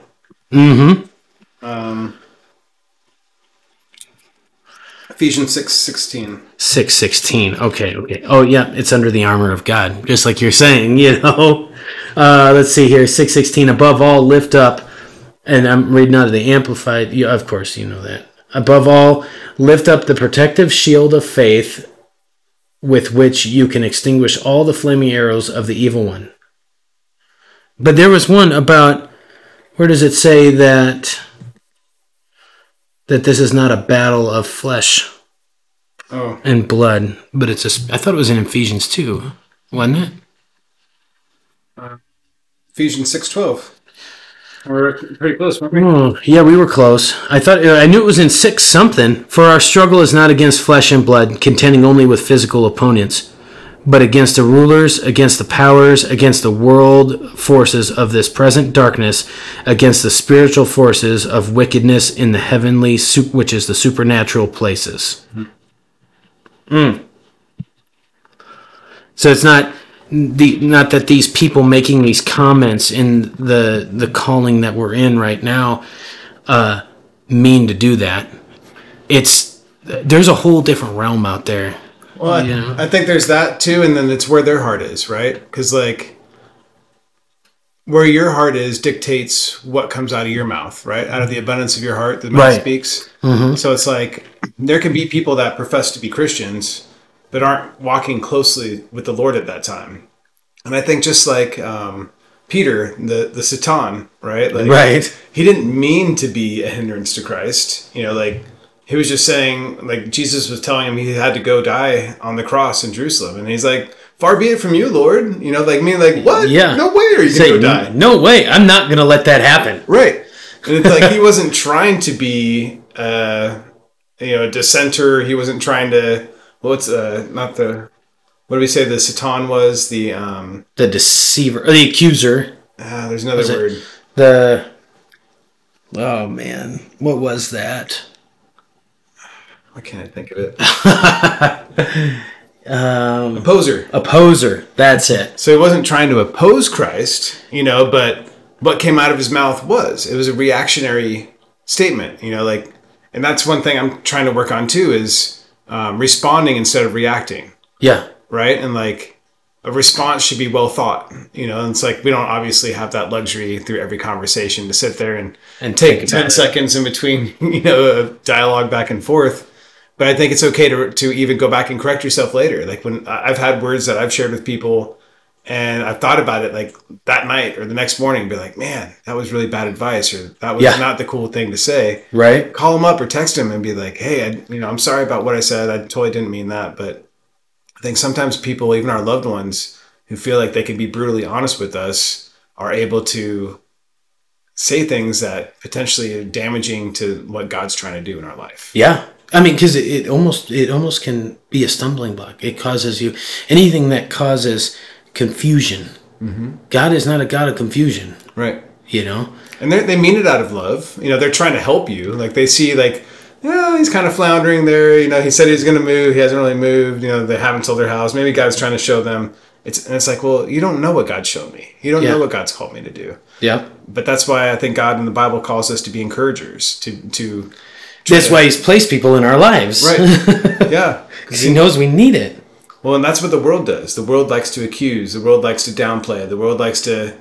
Mm-hmm. Um, Ephesians six sixteen. Six sixteen. Okay, okay. Oh yeah, it's under the armor of God, just like you're saying. You know. Uh, let's see here. Six sixteen. Above all, lift up. And I'm reading out of the amplified. You, of course, you know that. Above all, lift up the protective shield of faith, with which you can extinguish all the flaming arrows of the evil one. But there was one about. Where does it say that? That this is not a battle of flesh Oh, and blood, but it's a. I thought it was in Ephesians two, wasn't it? Uh, Ephesians six twelve. We're pretty close, weren't we? Oh, yeah, we were close. I thought uh, I knew it was in six something. For our struggle is not against flesh and blood, contending only with physical opponents, but against the rulers, against the powers, against the world forces of this present darkness, against the spiritual forces of wickedness in the heavenly, which is the supernatural places. Mm. So it's not the not that these people making these comments in the the calling that we're in right now uh, mean to do that. It's there's a whole different realm out there. Well, I-. I think there's that too, and then it's where their heart is, right? Because like where your heart is dictates what comes out of your mouth, right? Out of the abundance of your heart, the mouth Right. speaks. So it's like there can be people that profess to be Christians, but aren't walking closely with the Lord at that time. And I think just like um, Peter, the the Satan, right? Like, Right. He didn't mean to be a hindrance to Christ. You know, like he was just saying, like Jesus was telling him he had to go die on the cross in Jerusalem, and he's like, "Far be it from you, Lord." You know, like me, like what? Yeah. no way are you Say, gonna go die. no way, I'm not gonna let that happen. Right. And it's like he wasn't trying to be uh you know, a dissenter. He wasn't trying to what's uh not the what do we say the Satan was? The um The deceiver, or the accuser, ah, there's another Was it- word. the oh man, what was that? Why can't I think of it? Um, Opposer. opposer. That's it. So he wasn't trying to oppose Christ, you know, but what came out of his mouth was it was a reactionary statement, you know, like, and that's one thing I'm trying to work on too is um, responding instead of reacting. Yeah. right? And like a response should be well thought, you know. And it's like we don't obviously have that luxury through every conversation to sit there and And take ten it. seconds in between, you know, a dialogue back and forth. But I think it's okay to to even go back and correct yourself later. Like when I've had words that I've shared with people. And I've thought about it like that night or the next morning, be like, man, that was really bad advice, or that was Yeah. not the cool thing to say Right. call him up or text him and be like, "Hey, I, you know, I'm sorry about what I said. I totally didn't mean that." But I think sometimes people, even our loved ones, who feel like they can be brutally honest with us, are able to say things that potentially are damaging to what God's trying to do in our life. Yeah. I mean, because it, it almost it almost can be a stumbling block. It causes you anything that causes confusion. Mm-hmm. God is not a God of confusion. Right. You know. And they they mean it out of love. You know, they're trying to help you. Like they see like. Yeah, he's kind of floundering there. You know, he said he was going to move. He hasn't really moved. You know, they haven't sold their house. Maybe God's trying to show them. It's and it's like, well, you don't know what God showed me. You don't Yeah. know what God's called me to do. Yep. but that's why I think God in the Bible calls us to be encouragers, to to That's why He's placed people in our lives. right, yeah. Because He knows we need it. Well, and that's what the world does. The world likes to accuse. The world likes to downplay. The world likes to.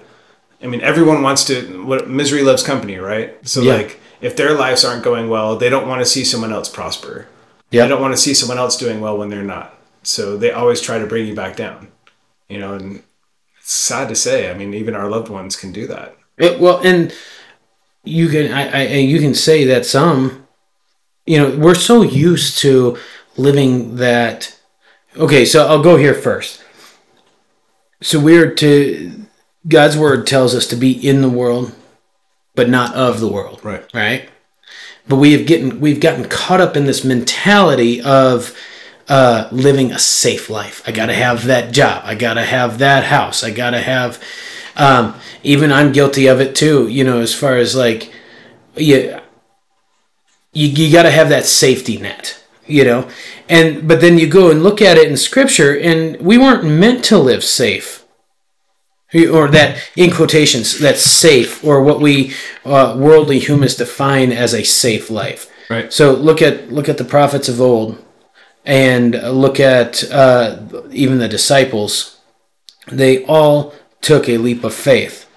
I mean, everyone wants to. What misery loves company, right? So Yeah. like, if their lives aren't going well, they don't want to see someone else prosper. Yeah. They don't want to see someone else doing well when they're not. So they always try to bring you back down. You know, and it's sad to say. I mean, even our loved ones can do that. It- well, and you can I, I and you can say that some, you know, we're so used to living that. Okay, so I'll go here first. So we're to God's word tells us to be in the world, but not of the world. Right. Right. But we have getting we've gotten caught up in this mentality of uh, living a safe life. I got to have that job. I got to have that house. I got to have. Um, even I'm guilty of it too. You know, as far as like, yeah, you you got to have that safety net. You know, and but then you go and look at it in Scripture, and we weren't meant to live safe. Or that in quotations that's safe or what we uh, worldly humans define as a safe life. Right. so look at look at the prophets of old and look at uh, even the disciples. They all took a leap of faith.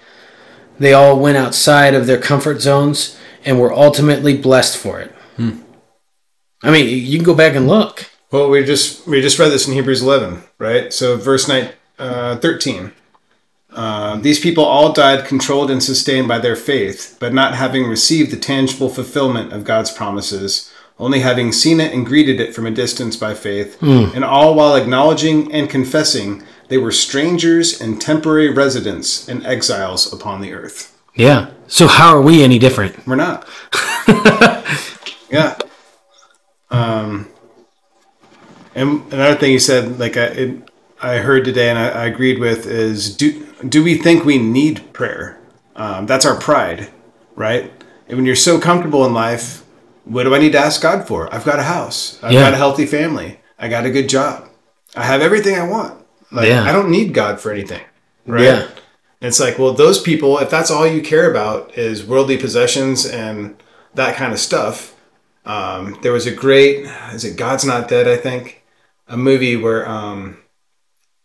They all went outside of their comfort zones and were ultimately blessed for it i mean you can go back and look Well, we just we just read this in Hebrews 11, right? So verse 9, uh, 13. Uh, These people all died controlled and sustained by their faith, but not having received the tangible fulfillment of God's promises, only having seen it and greeted it from a distance by faith, and all while acknowledging and confessing they were strangers and temporary residents and exiles upon the earth. yeah so how are we any different We're not. yeah. Um, and another thing you said, like I, it, I heard today, and I, I agreed with, is do do we think we need prayer? Um, that's our pride, right? And when you're so comfortable in life, what do I need to ask God for? I've got a house. I've Yeah. got a healthy family. I got a good job. I have everything I want. Like Yeah. I don't need God for anything. Right? yeah It's like, well, those people, if that's all you care about is worldly possessions and that kind of stuff. Um, there was a great, is it God's Not Dead? I think? A movie where um,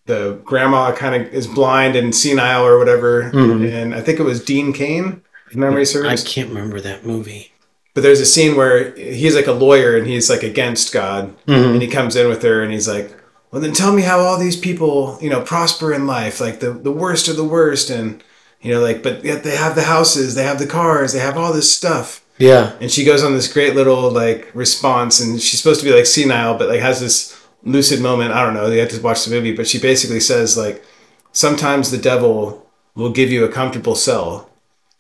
the grandma kind of is blind and senile or whatever, and I think it was Dean Cain. If memory i can't remember that movie. But there's a scene where he's like a lawyer and he's like against God, and he comes in with her and he's like, "Well, then tell me how all these people, you know, prosper in life, like the the worst of the worst, and you know, like, but yet they have the houses, they have the cars, they have all this stuff." Yeah And she goes on this great little like response, and she's supposed to be like senile, but like has this lucid moment. I don't know. You have to watch the movie, but she basically says like, sometimes the devil will give you a comfortable cell,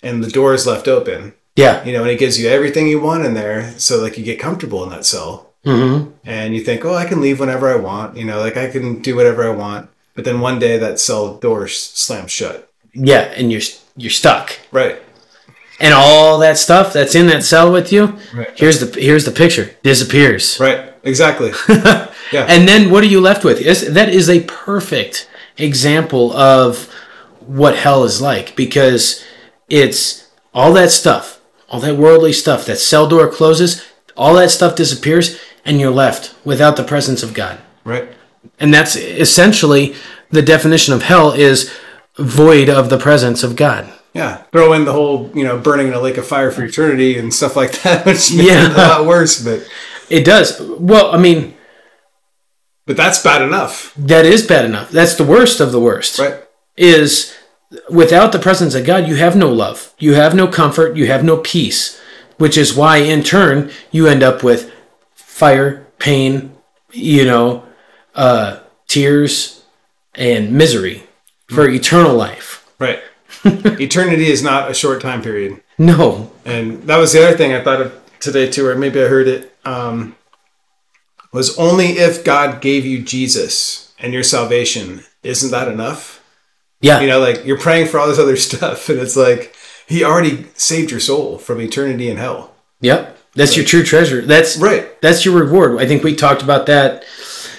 and the door is left open yeah you know, and it gives you everything you want in there. So like you get comfortable in that cell mm-hmm. and you think, oh, I can leave whenever I want, you know, like I can do whatever I want. But then one day that cell door slams shut. Yeah, and you're you're stuck, Right. And all that stuff that's in that cell with you. Right. Here's the here's the picture disappears, Right. Exactly. yeah. and then what are you left with? Is that is a perfect example of what hell is like because it's all that stuff, all that worldly stuff. That cell door closes, all that stuff disappears, and you're left without the presence of God. right. And that's essentially the definition of hell is void of the presence of God. Yeah. Throw in the whole, you know, burning in a lake of fire for eternity and stuff like that, which makes Yeah. it a lot worse. But It does. Well, I mean, but that's bad enough. that is bad enough. That's the worst of the worst. Right. Is without the presence of God, you have no love. You have no comfort. You have no peace, which is why, in turn, you end up with fire, pain, you know, uh, tears, and misery for eternal life. Right. Eternity is not a short time period. No. And that was the other thing I thought of today too, or maybe I heard it. Um, was only if God gave you Jesus and your salvation, isn't that enough? Yeah. You know, like you're praying for all this other stuff, and it's like He already saved your soul from eternity in hell. Yep. That's your true treasure. That's Right. That's your reward. I think we talked about that.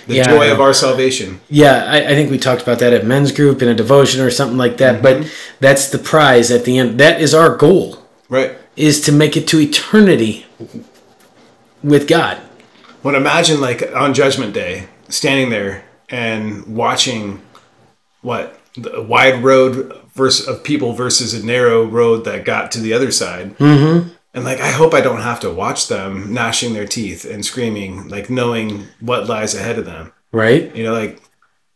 The Yeah, joy of our salvation. Yeah, I, I think we talked about that at men's group in a devotion or something like that. But that's the prize at the end. That is our goal: Right. is to make it to eternity with God. Well, imagine like on Judgment Day, standing there and watching what the wide road versus of people versus a narrow road that got to the other side, mm-hmm. And like, I hope I don't have to watch them gnashing their teeth and screaming, like knowing what lies ahead of them. Right? You know, like,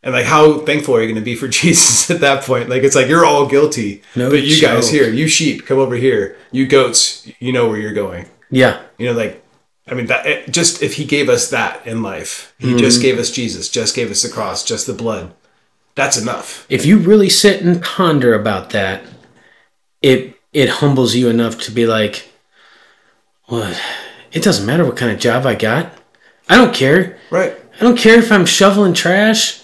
and like, how thankful are you going to be for Jesus at that point? Like, it's like you're all guilty, No but you guys here, you sheep, come over here. You goats, you know where you're going. Yeah. You know, like, I mean, that it, just if he gave us that in life, he Mm-hmm. just gave us Jesus, just gave us the cross, just the blood. That's enough. If you really sit and ponder about that, it it humbles you enough to be like, what? It doesn't matter what kind of job I got. I don't care. Right. I don't care if I'm shoveling trash,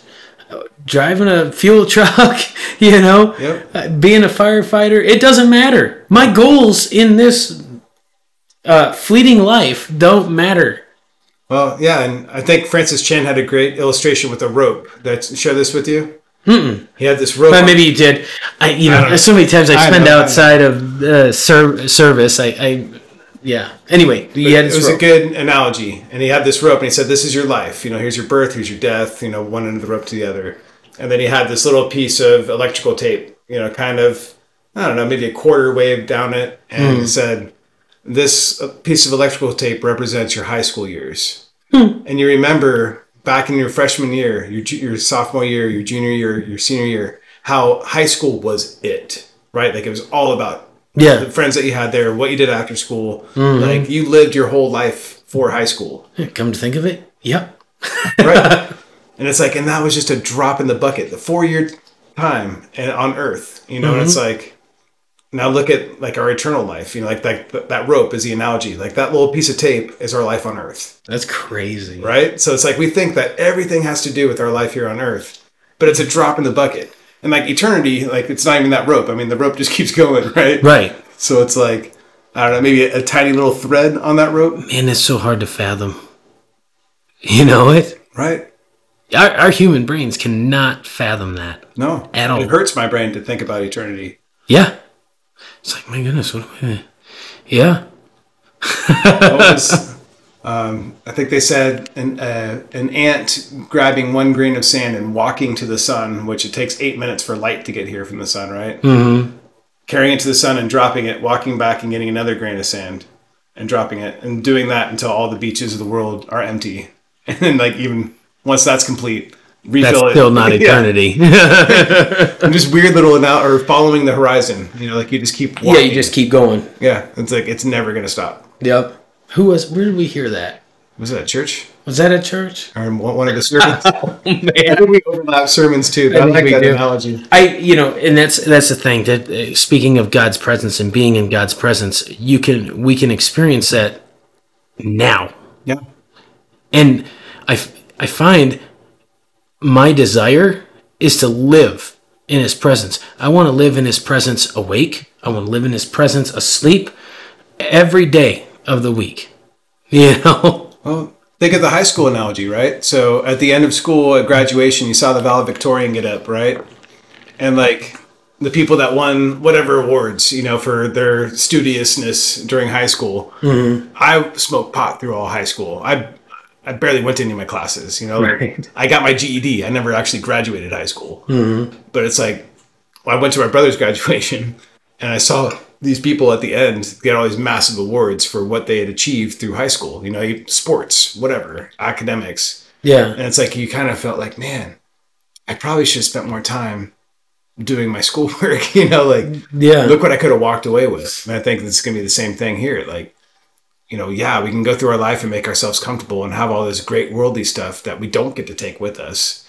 driving a fuel truck, you know, Yep. uh, being a firefighter. It doesn't matter. My goals in this uh, fleeting life don't matter. Well, yeah, and I think Francis Chan had a great illustration with a rope. That share this with you. Mm-mm. He had this rope. But maybe you did. I, you know, know. so many times I I spend know, I outside of uh, ser- service. I, I, yeah. Anyway, he had it was rope. a good analogy, and he had this rope, and he said, "This is your life. You know, here's your birth, here's your death. You know, one end of the rope to the other." And then he had this little piece of electrical tape. You know, kind of, I don't know, maybe a quarter wave down it, and Hmm. it said, "This uh, piece of electrical tape represents your high school years." Hmm. And you remember back in your freshman year, your your sophomore year, your junior year, your senior year, how high school was it, right? Like it was all about yeah. the friends that you had there, what you did after school. Mm-hmm. Like you lived your whole life for high school, Come to think of it, yep. right? and it's like, and that was just a drop in the bucket, the four year time and on Earth, you know. Mm-hmm. it's like, now look at like our eternal life, you know, like that that rope is the analogy. Like that little piece of tape is our life on Earth, That's crazy. right? So it's like we think that everything has to do with our life here on Earth, but it's a drop in the bucket. And like eternity, like it's not even that rope. I mean, the rope just keeps going, right? Right. So it's like, I don't know, maybe a, a tiny little thread on that rope, Man, it's so hard to fathom. You know it? right? Our, our human brains cannot fathom that. No, At all. It hurts my brain to think about eternity. Yeah. It's like, my goodness, what am I? Yeah. Um, I think they said an uh, an ant grabbing one grain of sand and walking to the sun, which it takes eight minutes for light to get here from the sun, right? Mm-hmm. Carrying it to the sun and dropping it, walking back and getting another grain of sand and dropping it, and doing that until all the beaches of the world are empty, and then like even once that's complete. Refill That's it. still not eternity. And just weird little now or following the horizon. You know, like you just keep yeah, you just keep going. yeah. It's like it's never gonna stop. Yep. Who was, where did we hear that? Was that a church Was that at church? or one one of the sermons? I think we overlap sermons too. But I, think like that do. analogy. I, you know, and that's that's the thing. That uh, speaking of God's presence and being in God's presence, you can we can experience that now. Yeah. And I I find my desire is to live in his presence. I want to live in his presence awake. I want to live in his presence asleep every day of the week. You know? Well, think of the high school analogy, right? So at the end of school, at graduation, you saw the valedictorian get up, right? And like the people that won whatever awards, you know, for their studiousness during high school. Mm-hmm. I smoked pot through all high school. I I barely went to any of my classes, you know. Right. I got my GED. I never actually graduated high school. Mm-hmm. But it's like, well, I went to my brother's graduation and I saw these people at the end get all these massive awards for what they had achieved through high school, you know, sports, whatever, academics. Yeah. And it's like, you kind of felt like, man, I probably should have spent more time doing my schoolwork, you know, like, Yeah. look what I could have walked away with. And I think it's going to be the same thing here. Like, you know, yeah, we can go through our life and make ourselves comfortable and have all this great worldly stuff that we don't get to take with us.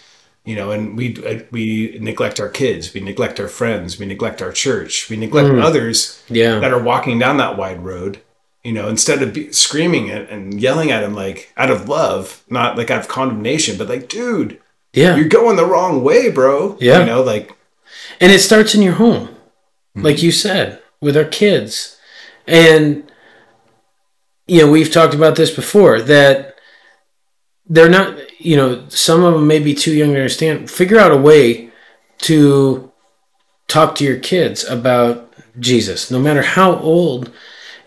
You know, and we uh, we neglect our kids, we neglect our friends, we neglect our church, we neglect mm. others Yeah. that are walking down that wide road. You know, instead of be, screaming it and yelling at them like out of love, not like out of condemnation, but like, dude, Yeah. you're going the wrong way, bro. Yeah. You know, like And it starts in your home, mm-hmm. like you said, with our kids. And, you know, we've talked about this before that they're not, you know, some of them may be too young to understand. Figure out a way to talk to your kids about Jesus, no matter how old.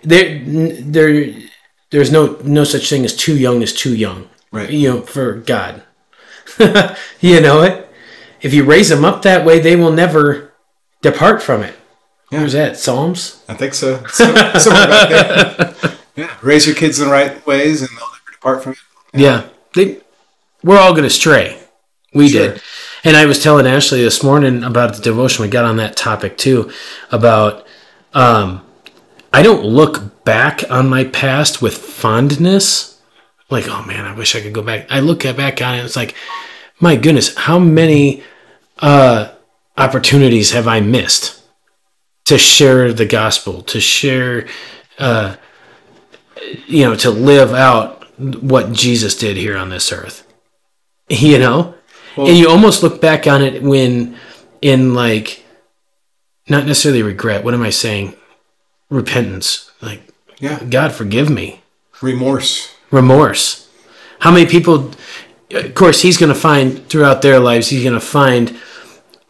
There, there, there's no no such thing as too young is too young. Right. You know, for God. you know it. If you raise them up that way, they will never depart from it. Where's that? Psalms? I think so. So- Somewhere back there. Yeah. Raise your kids in the right ways, and they'll never depart from it. Yeah. They, we're all going to stray. We Sure. did. And I was telling Ashley this morning about the devotion. We got on that topic too about um, I don't look back on my past with fondness. Like, oh man, I wish I could go back. I look back on it. It's like, my goodness, how many uh, opportunities have I missed to share the gospel, to share, uh, you know, to live out what Jesus did here on this earth? You know, and you almost look back on it when, in like, not necessarily regret. What am I saying? Repentance. Like, Yeah. God forgive me Remorse. remorse. How many people, of course, he's going to find throughout their lives, he's going to find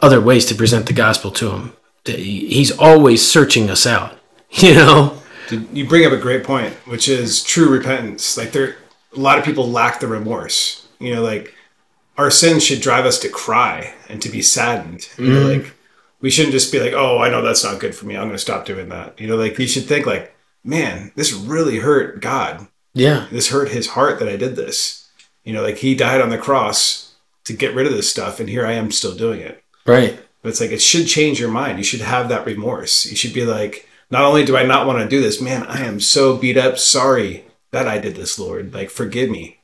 other ways to present the gospel to them. He's always searching us out, you know? You bring up a great point, which is true repentance. Like there, a lot of people lack the remorse. You know, like our sins should drive us to cry and to be saddened. You know, mm-hmm. like we shouldn't just be like, "Oh, I know that's not good for me. I'm going to stop doing that." You know, like you should think like, "Man, this really hurt God. Yeah. This hurt His heart that I did this." You know, like He died on the cross to get rid of this stuff, and here I am still doing it. Right. But it's like it should change your mind. You should have that remorse. You should be like, not only do I not want to do this, man, I am so beat up. Sorry that I did this, Lord. Like, forgive me.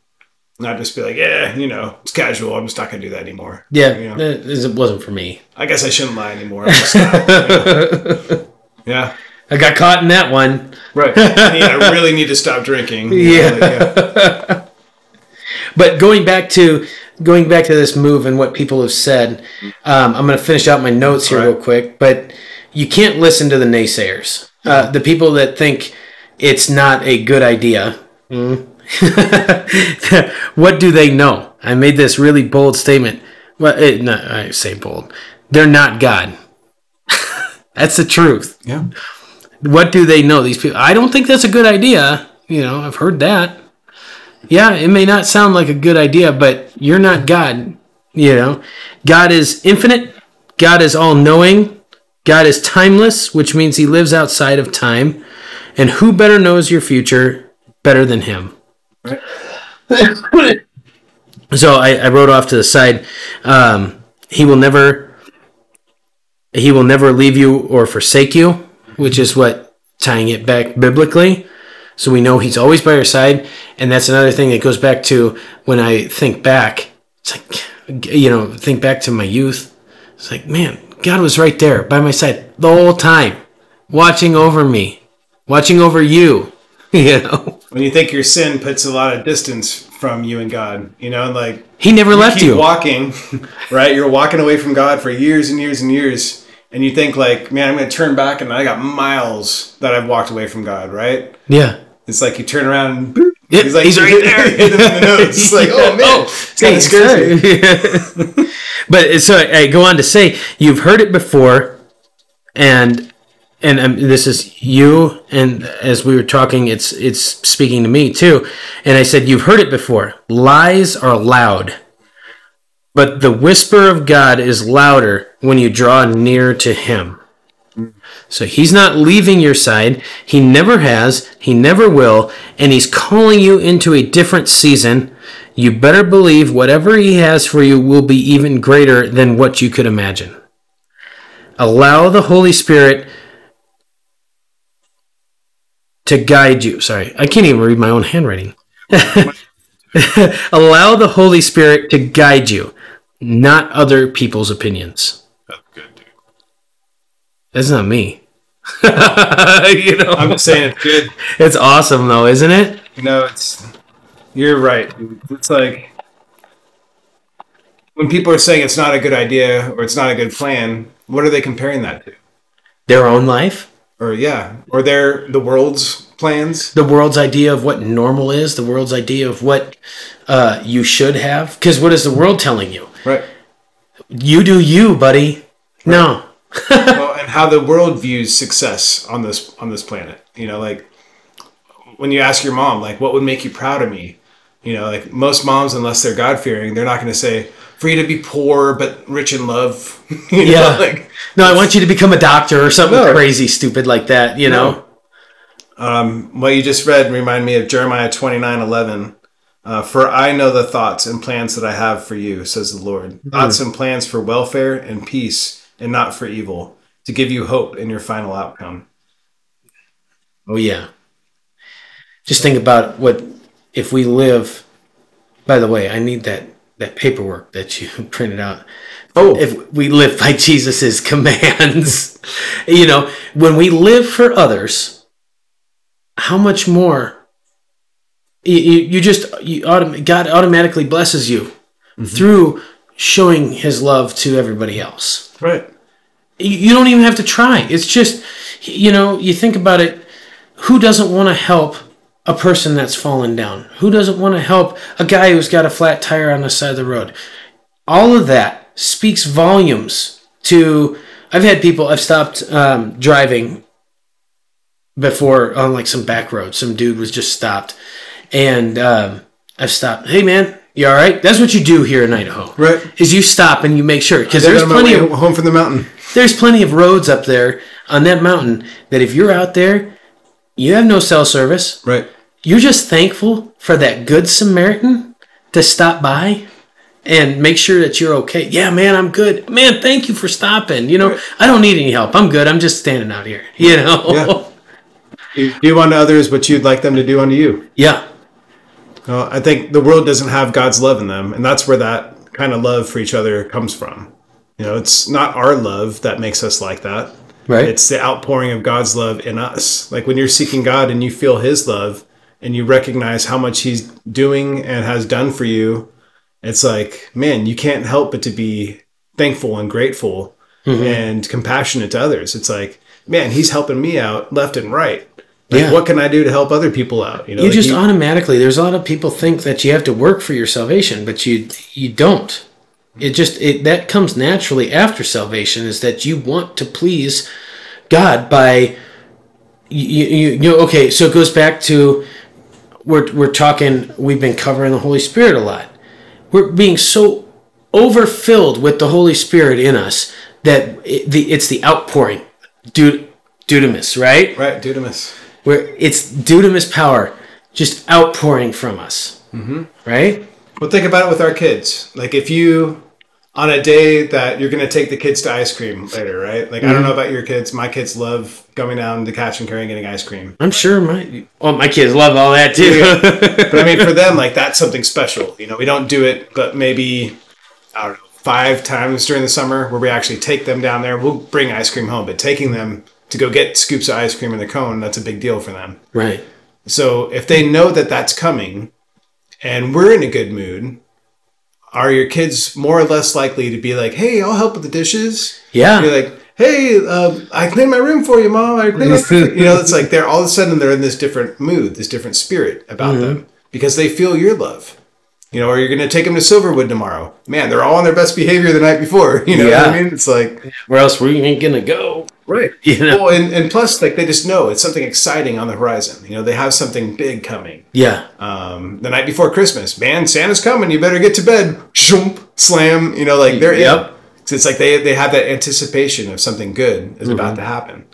Not just be like, yeah, you know, it's casual. I'm just not gonna do that anymore. Yeah. You know, It wasn't for me. I guess I shouldn't lie anymore. Stop? Yeah. I got caught in that one. Right. I, really need to stop drinking. you know, Yeah. like, yeah. But going back to going back to this move and what people have said, um, I'm going to finish out my notes here Right. real quick. But you can't listen to the naysayers, uh, the people that think it's not a good idea. Mm. what do they know? I made this really bold statement. Well, it, no, I say bold. They're not God. That's the truth. Yeah. What do they know? These people. I don't think that's a good idea. You know, I've heard that. Yeah, it may not sound like a good idea, but you're not God. You know, God is infinite. God is all knowing. God is timeless, which means he lives outside of time. And who better knows your future better than him? Right. so I, I wrote off to the side. Um, he will never. He will never leave you or forsake you, which is what tying it back biblically. So we know he's always by our side. And that's another thing that goes back to when I think back. It's like, you know, think back to my youth. It's like, man, God was right there by my side the whole time, watching over me, watching over you, you know. When you think your sin puts a lot of distance from you and God, you know, like He never left keep you. walking, right? You're walking away from God for years and years and years, and you think like, man, I'm going to turn back, and I got miles that I've walked away from God, right? yeah. It's like you turn around, and boop, Yeah, he's like, he's right there. hit him in the nose. It's like, oh man, oh, it's kind of sorry. but uh, so I go on to say you've heard it before, and and um, this is you. And as we were talking, it's it's speaking to me too. And I said you've heard it before. Lies are loud, but the whisper of God is louder when you draw near to Him. So he's not leaving your side. He never has. He never will. And he's calling you into a different season. You better believe whatever he has for you will be even greater than what you could imagine. Allow the Holy Spirit to guide you. Sorry, I can't even read my own handwriting. Allow the Holy Spirit to guide you, not other people's opinions. That's good, dude. That's not me. you know, I'm just saying it's good. it's awesome though, isn't it? You know, it's you're right. dude. It's like when people are saying it's not a good idea or it's not a good plan. What are they comparing that to? Their own life, Or yeah, or their the world's plans. the world's idea of what normal is, the world's idea of what uh, you should have. Because what is the world telling you? Right. You do you, buddy. No. well, and how the world views success on this on this planet. You know, like when you ask your mom, like, what would make you proud of me? You know, like most moms, unless they're God fearing, they're not going to say for you to be poor but rich in love. you know, Yeah. like No, I want you to become a doctor or something No. crazy, stupid like that. You know. um, what you just read remind me of Jeremiah twenty nine eleven. Uh, for I know the thoughts and plans that I have for you, says the Lord. Thoughts and plans for welfare and peace, and not for evil, to give you hope in your final outcome. Oh yeah. Just think about what if we live. By the way, I need that that paperwork that you printed out. Oh, If we live by Jesus's commands, you know, when we live for others, how much more you, you, just you autom- God automatically blesses you mm-hmm. through showing His love to everybody else right. you don't even have to try. It's just, you know, you think about it. Who doesn't want to help a person that's fallen down? Who doesn't want to help a guy who's got a flat tire on the side of the road? All of that speaks volumes to. I've had people. I've stopped um, driving before on like some back road. Some dude was just stopped, and um, I've stopped. Hey man, you all right? That's what you do here in Idaho, Right. Is you stop and you make sure because there's plenty of home from the mountain. there's plenty of roads up there on that mountain that if you're out there, you have no cell service. Right. You're just thankful for that good Samaritan to stop by and make sure that you're okay. Yeah, man, I'm good. Man, thank you for stopping. You know, I don't need any help. I'm good. I'm just standing out here. You know? Yeah. You do unto others what you'd like them to do unto you. yeah. Uh, I think the world doesn't have God's love in them, and that's where that kind of love for each other comes from. You know, it's not our love that makes us like that. Right. It's the outpouring of God's love in us. Like when you're seeking God and you feel His love and you recognize how much He's doing and has done for you, it's like, man, you can't help but to be thankful and grateful mm-hmm. and compassionate to others. It's like, man, He's helping me out left and right. Like, Yeah. what can I do to help other people out? You know, you like just automatically there's a lot of people think that you have to work for your salvation but you you don't it just it that comes naturally after salvation is that you want to please god by you, you, you know okay so it goes back to we're, we're talking we've been covering the holy spirit a lot we're being so overfilled with the holy spirit in us that it, the, it's the outpouring Dud, dunamis right right, dunamis. where it's dunamis power just outpouring from us. Mm-hmm. Right? Well, think about it with our kids. Like if you, on a day that you're going to take the kids to ice cream later, right? Like I don't mm-hmm. know about your kids. My kids love going down to Cash and Carry and getting ice cream. I'm sure my oh my kids love all that too. But I mean, for them, like that's something special. You know, we don't do it, but maybe I don't know five times during the summer where we actually take them down there. We'll bring ice cream home, but taking them to go get scoops of ice cream in the cone, that's a big deal for them. right. So if they know that that's coming and we're in a good mood, are your kids more or less likely to be like, hey, I'll help with the dishes? Yeah. You're like, hey, um, I cleaned my room for you, mom. I cleaned my You know, it's like they're all of a sudden they're in this different mood, this different spirit about them because they feel your love. You know, or you're going to take them to Silverwood tomorrow. Man, they're all on their best behavior the night before. You know what I mean? It's like, Where else we ain't gonna go? Right. You know? Well, and, and plus, like they just know it's something exciting on the horizon. You know, they have something big coming. Yeah. Um, the night before Christmas, man, Santa's coming. You better get to bed. Shoomp, slam. You know, like they're Yep. in. So it's like they they have that anticipation of something good is about to happen.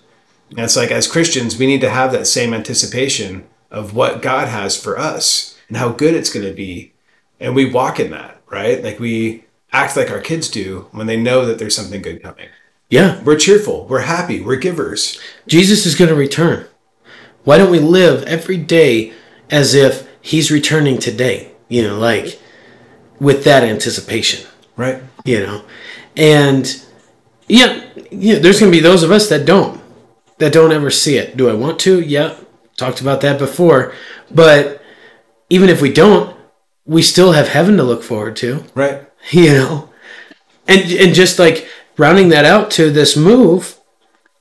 And it's like as Christians, we need to have that same anticipation of what God has for us and how good it's going to be, and we walk in that, right? Like we act like our kids do when they know that there's something good coming. Yeah. We're cheerful. We're happy. We're givers. Jesus is gonna return. Why don't we live every day as if he's returning today? You know, like with that anticipation. Right. you know and yeah yeah there's gonna be those of us that don't that don't ever see it do i want to yeah talked about that before but even if we don't we still have heaven to look forward to. Right. you know? And and just like rounding that out to this move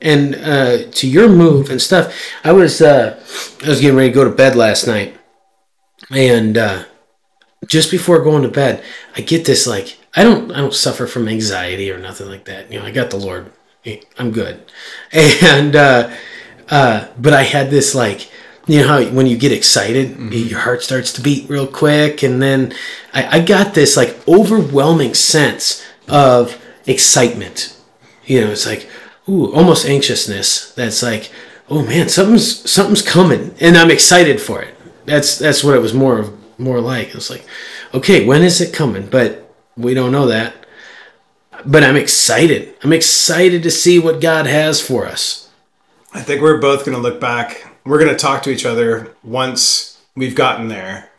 and uh to your move and stuff i was uh i was getting ready to go to bed last night. And uh just before going to bed i get this like i don't i don't suffer from anxiety or nothing like that. You know i got the lord. I'm good. And uh uh but i had this like you know how when you get excited, mm-hmm. your heart starts to beat real quick, and then I, I got this like overwhelming sense of excitement. You know, it's like ooh, almost anxiousness. That's like, oh man, something's something's coming, and I'm excited for it. That's that's what it was more of more like. It was like, okay, when is it coming? But we don't know that. But I'm excited. I'm excited to see what God has for us. I think we're both going to look back. We're going to talk to each other once we've gotten there.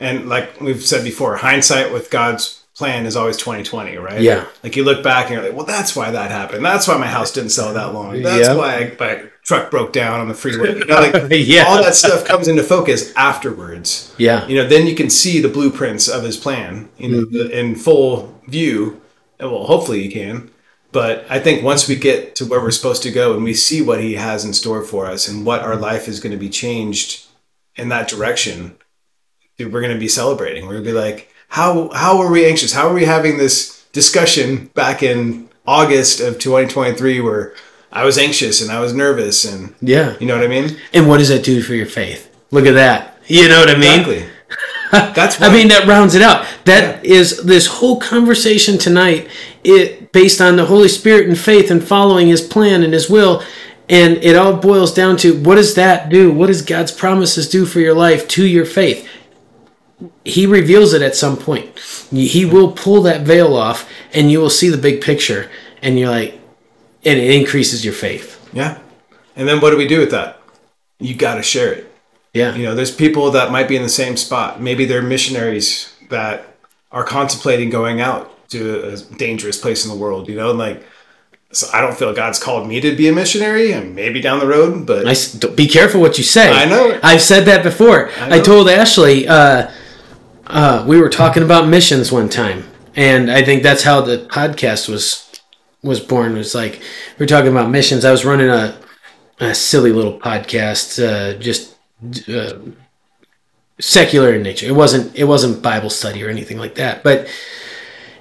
And like we've said before, hindsight with God's plan is always 2020, right? Yeah. Like you look back and you're like, well, that's why that happened. That's why my house didn't sell that long. That's Yep. why my truck broke down on the freeway. You know, like Yeah. all that stuff comes into focus afterwards. Yeah. You know, then you can see the blueprints of his plan know, Mm-hmm. in full view. Well, hopefully you can. But I think once we get to where we're supposed to go and we see what he has in store for us and what our life is going to be changed in that direction, dude, we're going to be celebrating. We're going to be like, how how were we anxious? How are we having this discussion back in August of 2023 where I was anxious and I was nervous and Yeah. you know what I mean? And what does that do for your faith? Look at that. You know what I mean? Exactly. That's I mean, that rounds it out. That is this whole conversation tonight, it based on the Holy Spirit and faith and following His plan and His will, and it all boils down to what does that do? What does God's promises do for your life to your faith? He reveals it at some point. He will pull that veil off, and you will see the big picture, and you're like, and it increases your faith. yeah. And then what do we do with that? You got to share it. Yeah, You know, there's people that might be in the same spot. Maybe they're missionaries that are contemplating going out to a dangerous place in the world, you know, and like, so I don't feel God's called me to be a missionary and maybe down the road, but I be careful what you say. I know. I've said that before. I, know. told Ashley uh, uh, we were talking about missions one time, and I think that's how the podcast was was born. It was like we were talking about missions. I was running a, a silly little podcast, uh, just uh, secular in nature. It wasn't it wasn't Bible study or anything like that, but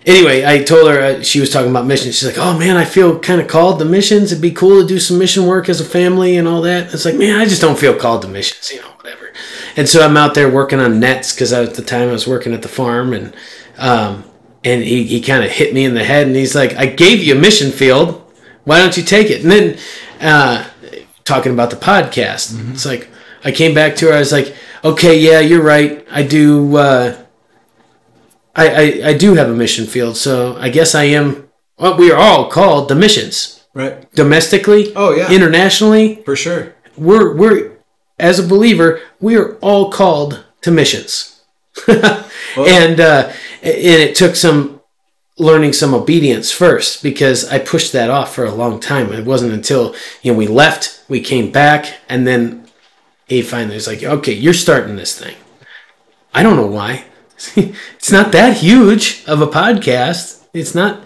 anyway, I told her uh, she was talking about missions. She's like, "Oh man, I feel kind of called to missions. It'd be cool to do some mission work as a family and all that." It's like, man, I just don't feel called to missions, you know, whatever. And so I'm out there working on nets because at the time I was working at the farm, and um, and he, he kind of hit me in the head, and he's like, "I gave you a mission field. Why don't you take it?" And then uh, talking about the podcast, it's like I came back to her. I was like, "Okay, yeah, you're right. I do." Uh, I, I, I do have a mission field, so I guess I am. Well, we are all called the missions right, domestically. Oh, yeah. internationally. for sure. We're we're as a believer, we are all called to missions, and uh, and it took some learning some obedience first because I pushed that off for a long time. It wasn't until you know we left, we came back, and then he finally was like, "Okay, you're starting this thing." I don't know why. it's not that huge of a podcast. It's not,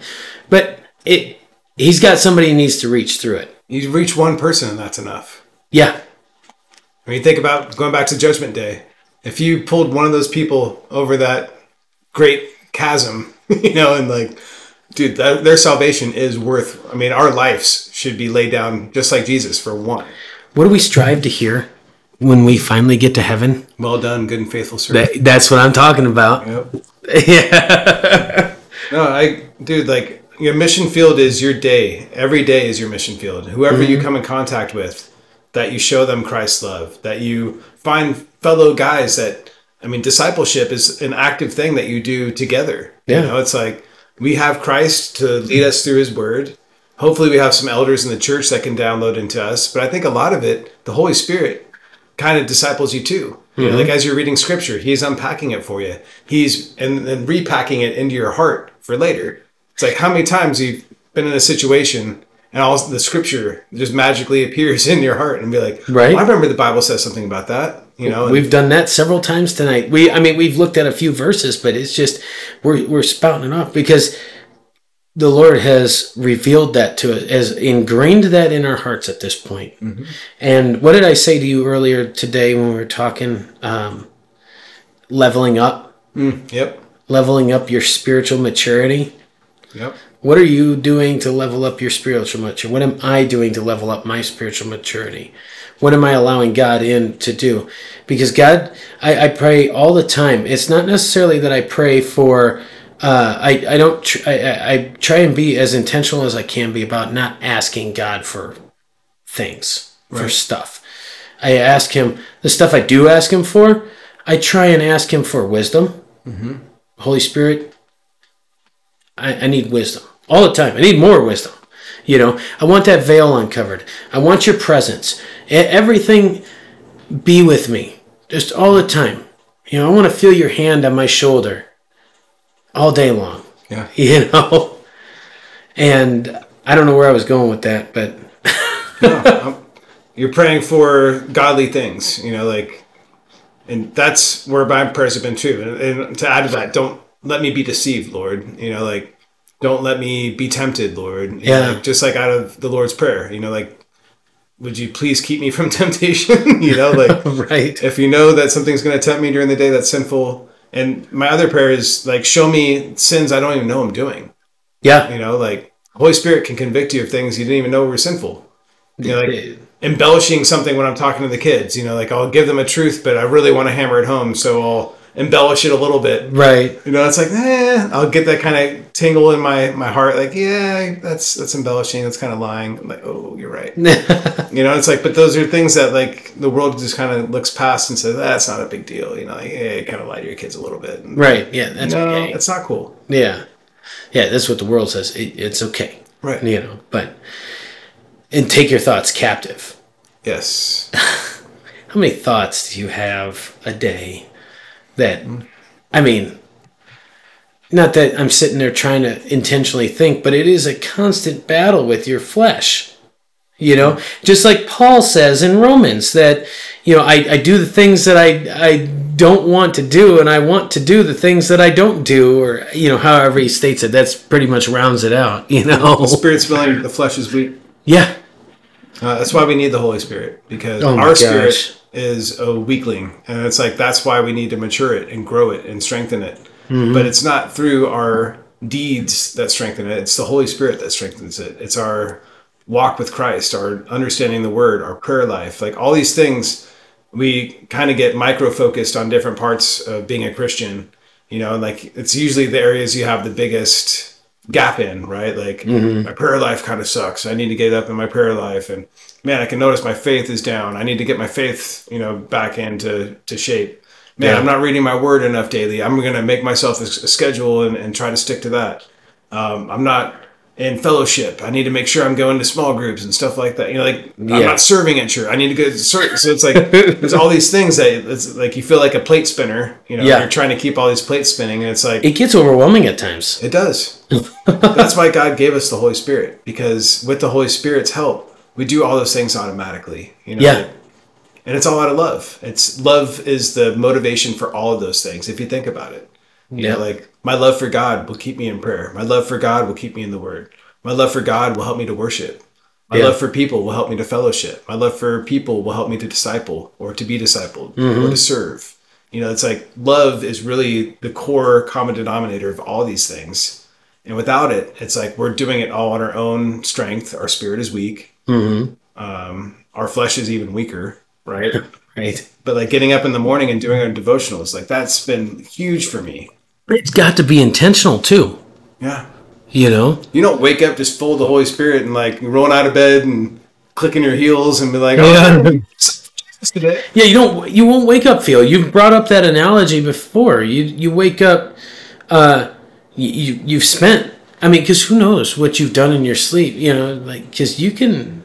but it. He's got somebody he needs to reach through it. You reach one person and that's enough. Yeah, I mean, think about going back to Judgment Day. If you pulled one of those people over that great chasm, you know, and like, dude, that, their salvation is worth. I mean, our lives should be laid down just like Jesus for one. What do we strive to hear when we finally get to heaven? Well done, good and faithful servant. That, that's what I'm talking about. Yep. yeah. No, I, dude, like your mission field is your day. Every day is your mission field. Whoever you mm-hmm. come in contact with, that you show them Christ's love. That you find fellow guys that. I mean, discipleship is an active thing that you do together. Yeah. You know, it's like we have Christ to lead us through His Word. Hopefully, we have some elders in the church that can download into us. But I think a lot of it, the Holy Spirit kind of disciples you too. You know, like mm-hmm. as you're reading scripture, he's unpacking it for you. He's and then repacking it into your heart for later. It's like how many times you've been in a situation and all the scripture just magically appears in your heart and be like, Right. "Well, I remember the Bible says something about that. You know, We've done that several times tonight. We, I mean, we've looked at a few verses, but it's just we're we're spouting it off because the Lord has revealed that to us, has ingrained that in our hearts at this point. And what did I say to you earlier today when we were talking? Um, leveling up, yep, leveling up your spiritual maturity. yep. What are you doing to level up your spiritual maturity? What am I doing to level up my spiritual maturity? What am I allowing God in to do? Because God, I, I pray all the time. It's not necessarily that I pray for. Uh, I I don't. Tr- I, I I try and be as intentional as I can be about not asking God for things for stuff. I ask Him the stuff I do ask Him for. I try and ask Him for wisdom. Holy Spirit, I, I need wisdom all the time. I need more wisdom. You know, I want that veil uncovered. I want your presence. Everything be with me just all the time. You know, I want to feel your hand on my shoulder all day long. Yeah. You know, and I don't know where I was going with that, but You're praying for godly things, you know, like, and that's where my prayers have been too. And, and to add to that, don't let me be deceived, Lord. You know, like, don't let me be tempted, Lord. You know, Yeah. like, just like out of the Lord's prayer, you know, like, would you please keep me from temptation? you know, like, right. if you know that something's going to tempt me during the day that's sinful. And my other prayer is like, show me sins I don't even know I'm doing. Yeah. You know, like Holy Spirit can convict you of things you didn't even know were sinful. You know, like embellishing something when I'm talking to the kids. You know, like I'll give them a truth, but I really want to hammer it home, so I'll embellish it a little bit. Right. You know, it's like, eh, I'll get that kind of tingle in my my heart, like, yeah, that's that's embellishing, that's kind of lying. I'm like, oh, you're right. you know, it's like, but those are things that like the world just kind of looks past and says, that's not a big deal. You know, like, yeah, kind of lie to your kids a little bit. And, Right. Yeah. That's no, okay. it's not cool. Yeah. Yeah. That's what the world says. It, it's okay. Right. You know, but and take your thoughts captive. Yes. How many thoughts do you have a day that, I mean, not that I'm sitting there trying to intentionally think, but it is a constant battle with your flesh. You know, just like Paul says in Romans that, you know, I, I do the things that I, I don't want to do and I want to do the things that I don't do, or, you know, however he states it. That's pretty much rounds it out, you know? The spirit's willing, the flesh is weak. Yeah. Uh, that's why we need the Holy Spirit because Oh our gosh. spirit is a weakling, and it's like that's why we need to mature it and grow it and strengthen it. Mm-hmm. But it's not through our deeds that strengthen it; it's the Holy Spirit that strengthens it. It's our walk with Christ, our understanding the Word, our prayer life, like all these things. We kind of get micro focused on different parts of being a Christian. You know, like it's usually the areas you have the biggest gap in, right? Like my prayer life kind of sucks. I need to get up in my prayer life, and man, I can notice my faith is down. I need to get my faith, you know, back into to shape. Man, Yeah. I'm not reading my word enough daily. I'm going to make myself a, schedule and, and try to stick to that. Um, I'm not in fellowship. I need to make sure I'm going to small groups and stuff like that. You know, like I'm Yeah. not serving at church. I need to go to serve. So it's like there's all these things that it's like you feel like a plate spinner. You know, Yeah. you're trying to keep all these plates spinning, and it's like It gets overwhelming at times. it does. That's why God gave us the Holy Spirit because with the Holy Spirit's help, we do all those things automatically. You know, Yeah. and it's all out of love. It's love is the motivation for all of those things. If you think about it, you Yeah. know, like my love for God will keep me in prayer. My love for God will keep me in the Word. My love for God will help me to worship. My Yeah. love for people will help me to fellowship. My love for people will help me to disciple or to be discipled or to serve. You know, it's like love is really the core common denominator of all these things. And without it, it's like we're doing it all on our own strength. Our spirit is weak. Um, our flesh is even weaker, right? Right. but like getting up in the morning and doing our devotionals, like that's been huge for me. But it's got to be intentional too. Yeah. You know? You don't wake up just full of the Holy Spirit and like rolling out of bed and clicking your heels and be like, Yeah. oh, Jesus today. Yeah, you don't. You won't wake up. Phil, you've brought up that analogy before. You you wake up. Uh, you, you you've spent. I mean, because who knows what you've done in your sleep? You know, like because you can.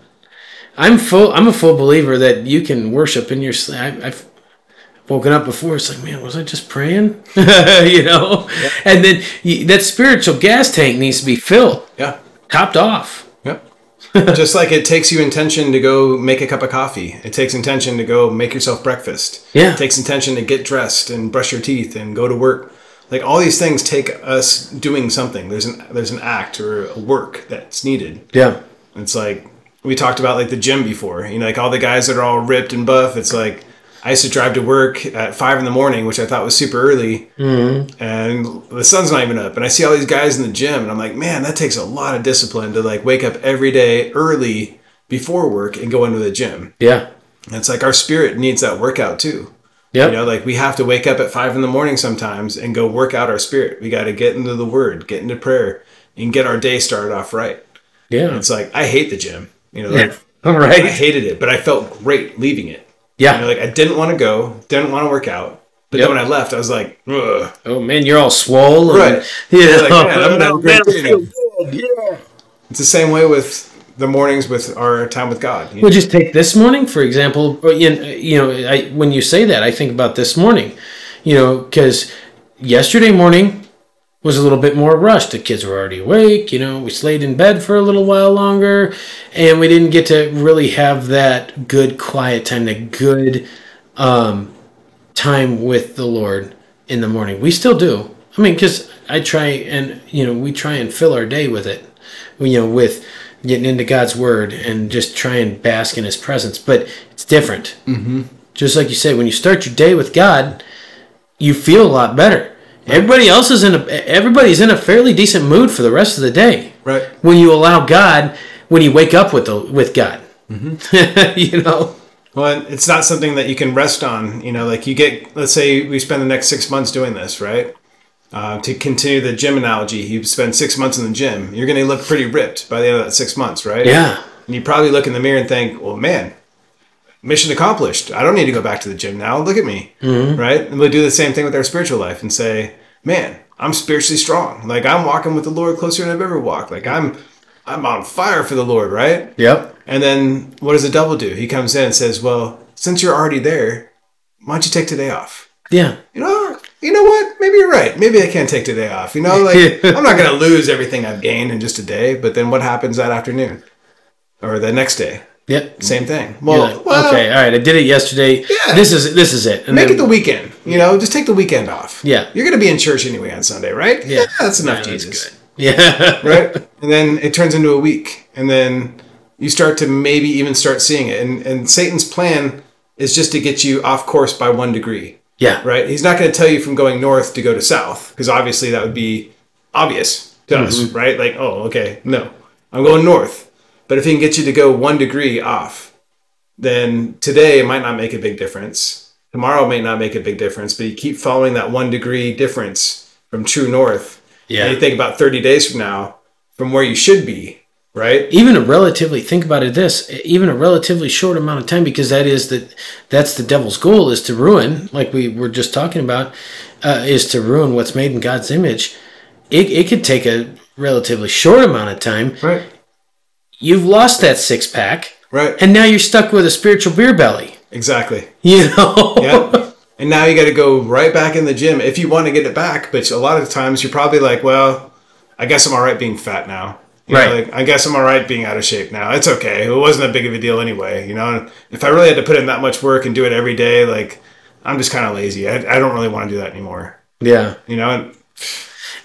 I'm full. I'm a full believer that you can worship in your sleep. I, I've woken up before. It's like, man, was I just praying? you know, and then you, that spiritual gas tank needs to be filled, Yeah. topped off. Yep. Just like it takes you intention to go make a cup of coffee. It takes intention to go make yourself breakfast. Yeah. It takes intention to get dressed and brush your teeth and go to work. Like all these things take us doing something. There's an there's an act or a work that's needed. Yeah. It's like we talked about like the gym before. You know, like all the guys that are all ripped and buff. It's like I used to drive to work at five in the morning, which I thought was super early, mm-hmm. and the sun's not even up. And I see all these guys in the gym, and I'm like, man, that takes a lot of discipline to like wake up every day early before work and go into the gym. Yeah. And it's like our spirit needs that workout too. Yeah, You know, like we have to wake up at five in the morning sometimes and go work out our spirit. We got to get into the word, get into prayer, and get our day started off right. yeah. It's like I hate the gym. You know, Yeah. like, I hated it, but I felt great leaving it. Yeah. You know, like I didn't want to go, didn't want to work out, but Yep. then when I left, I was like, Ugh. Oh man, you're all swole. and- Right. Yeah. Like, I'm gonna have a great day yeah. it's the same way with the mornings with our time with God. you know? We'll just take this morning, for example. But, You know, you know, I, when you say that, I think about this morning. You know, because yesterday morning was a little bit more rushed. The kids were already awake. You know, we stayed in bed for a little while longer, and we didn't get to really have that good quiet time, that good um, time with the Lord in the morning. We still do. I mean, because I try and you know we try and fill our day with it. You know, with getting into God's Word and just try and bask in His presence. But it's different. Mm-hmm. Just like you say, when you start your day with God, you feel a lot better. Everybody else is in a everybody's in a fairly decent mood for the rest of the day. right. When you allow God, when you wake up with the with God, you know. Well, it's not something that you can rest on. You know, like you get, let's say we spend the next six months doing this, right? Uh, to continue the gym analogy, you spend six months in the gym, you're going to look pretty ripped by the end of that six months, right? Yeah. And you probably look in the mirror and think, well, man, mission accomplished. I don't need to go back to the gym now. Look at me, mm-hmm. right? And we'll do the same thing with our spiritual life and say, man, I'm spiritually strong. Like I'm walking with the Lord closer than I've ever walked. Like I'm, I'm on fire for the Lord, right? Yep. And then what does the devil do? He comes in and says, "Well, since you're already there, why don't you take today off?" Yeah. You know, you know what? Maybe you're right. Maybe I can't take today off. You know, like I'm not going to lose everything I've gained in just a day. But then what happens that afternoon or the next day? Yep. Mm. Same thing. Well, like, well, okay, all right. I did it yesterday. Yeah. This is this is it. And Make then- it the weekend. You know, just take the weekend off. Yeah. You're going to be in church anyway on Sunday, right? Yeah. that's enough, Yeah, Jesus. good. Yeah. right? And then it turns into a week, and then you start to maybe even start seeing it. And and Satan's plan is just to get you off course by one degree, yeah. right? He's not going to tell you from going north to go to south because obviously that would be obvious to mm-hmm. us, right? Like, oh, okay, no, I'm going north. But if he can get you to go one degree off, then today it might not make a big difference. Tomorrow may not make a big difference, but you keep following that one degree difference from true north. Yeah. And you think about 30 days from now, from where you should be, right? even a relatively think about it this even a relatively short amount of time because that is that that's the devil's goal is to ruin like we were just talking about uh, is to ruin what's made in god's image it, it could take a relatively short amount of time Right. You've lost that six pack Right. and now you're stuck with a spiritual beer belly Exactly. you know Yeah. and now you got to go right back in the gym if you want to get it back. But a lot of times you're probably like, well, I guess I'm all right being fat now. You know, Right. like, I guess I'm all right being out of shape now. It's okay. It wasn't that big of a deal anyway. You know, And if I really had to put in that much work and do it every day, like I'm just kind of lazy. I, I don't really want to do that anymore. yeah You know. And,